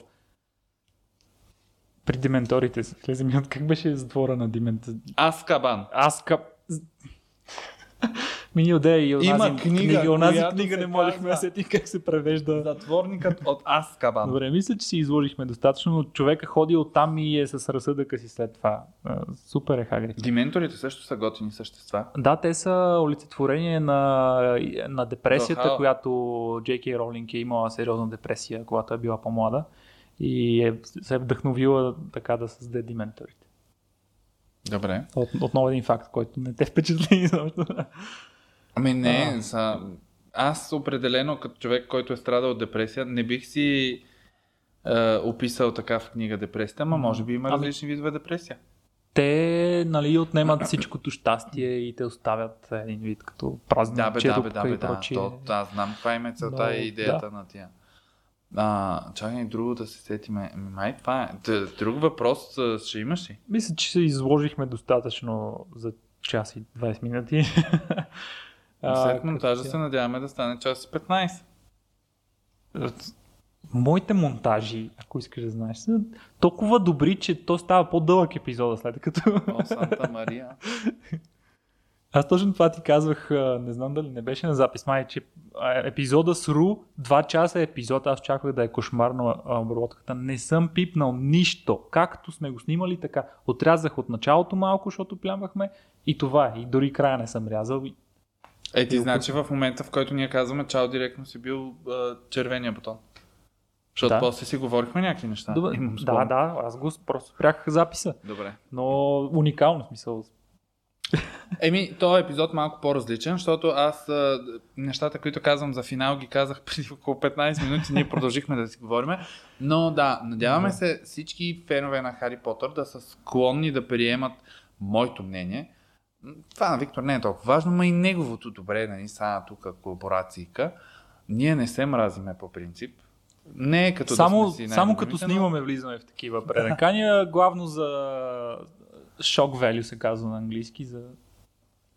при дементорите. Влезе ми от как беше затвора на демент... Аз кабан. Минил де и онази Има книга, книга, онази книга не можехме да сетим как се превежда. Затворникът от Аз кабан. Добре, мисля, че си изложихме достатъчно, но човека ходи от там и е с разсъдъка си след това. Супер е Хагрид. Дименторите също са готини същества. Да, те са олицетворение на, на депресията, Дохал. която Джейки Ролинг е имала сериозна депресия, когато е била по-млада и е, се е вдъхновила така да създаде дементорите. Добре. От, отново един факт, който не те впечатли. Ами не, А. са... аз определено като човек, който е страдал от депресия, не бих си е, описал така в книга депресията, ама може би има Ами- различни видове депресия. Те нали, отнемат всичкото щастие и те оставят един вид като празни Да, бе, да, бе, да, бе, да. То, аз знам каква им е целта Но, и идеята на тия. А, чакай друго да се сетиме. Ами, Май това е. Друг въпрос ще имаш ли? Мисля, че се изложихме достатъчно за час и 20 минути. А, След монтажа се надяваме да стане час и 15. Моите монтажи, ако искаш да знаеш, са толкова добри, че то става по-дълъг епизода след като... О, Санта Мария. Аз точно това ти казвах, не знам дали не беше на запис, май, че епизода с Ру, 2 часа е епизод, аз очаквах да е кошмарно обработката. Не съм пипнал нищо. Както сме го снимали, така. Отрязах от началото малко, защото плямвахме и това е. И дори края не съм рязал. И- Е, ти значи в момента, в който ние казваме чао, директно си бил а, червения бутон. Защото Да. после си говорихме някакви неща. Добре, Имам да, да, аз го просто спрях записа. Добре. Но уникално смисъл. Еми, този епизод малко по-различен, защото аз а, нещата, които казвам за финал, ги казах преди около 15 минути, ние продължихме да си говорим. Но да, надяваме се всички фенове на Хари Потър да са склонни да приемат моето мнение. Това на Виктор не е толкова важно, но и неговото добре, нали, са тук колаборацийка. Ние не се мразиме по принцип. Не е като само да сме си само като най-любимите, но- снимаме влизаме в такива пререкания, главно за шок value се казва на английски. За...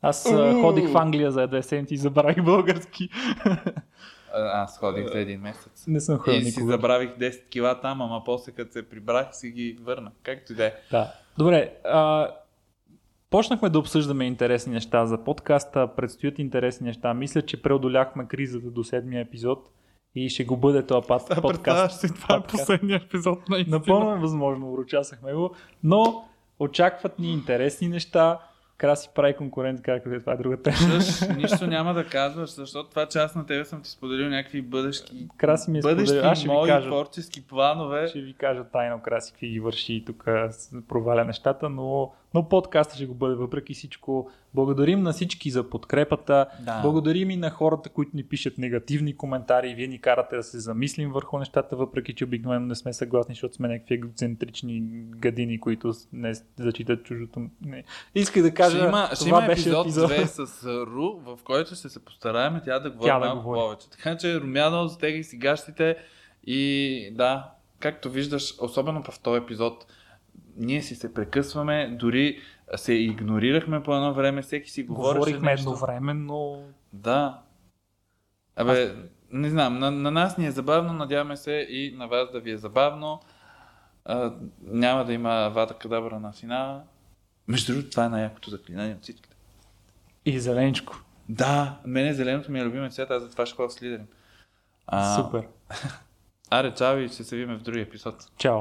Аз Уу. ходих в Англия за две седмици и забравих български. А, Аз ходих за един месец. Не съм ходил И си никога. забравих 10 кила там, ама после като се прибрах си ги върна. Както и да е. Да. Добре, а, почнахме да обсъждаме интересни неща за подкаста, предстоят интересни неща. Мисля, че преодоляхме кризата до седмия епизод и ще го бъде този пат, подкаст. си, това Подкаст. последния епизод на Напълно е възможно, урочасахме го, но очакват ни интересни неща. Краси прави конкурент, както е това е друга тема. Слъж, нищо няма да казваш, защото това, че аз на тебе съм ти споделил някакви бъдещи, Краси ми е бъдещи. Аз ще мои кажа, творчески планове. ще ви кажа тайно Краси какви ги върши и тук проваля нещата, но, но подкаста ще го бъде въпреки всичко. Благодарим на всички за подкрепата. Да. Благодарим и на хората, които ни пишат негативни коментари. Вие ни карате да се замислим върху нещата, въпреки че обикновено не сме съгласни, защото сме някакви егоцентрични гадини, които не зачитат чужото. Не. Исках да кажа, ще има, ще има епизод, епизод. 2 с Ру, в който ще се постараем тя да говори Тя да малко говори. повече. Така че Румяно, стегай си гащите и да, както виждаш, особено в този епизод, ние си се прекъсваме, дори се игнорирахме по едно време, всеки си говореше Говорихме нещо. едновременно. Да. Абе, не знам, на, на нас ни е забавно, надяваме се и на вас да ви е забавно. А, няма да има вата кадабра на финала. Между другото, това е най-якото заклинание от всичките. И зеленичко. Да, мене зеленото ми е любимия цвят, аз затова ще ходя с лидерим. А, Супер. Аре, чао и ще се видим в другия епизод. Чао.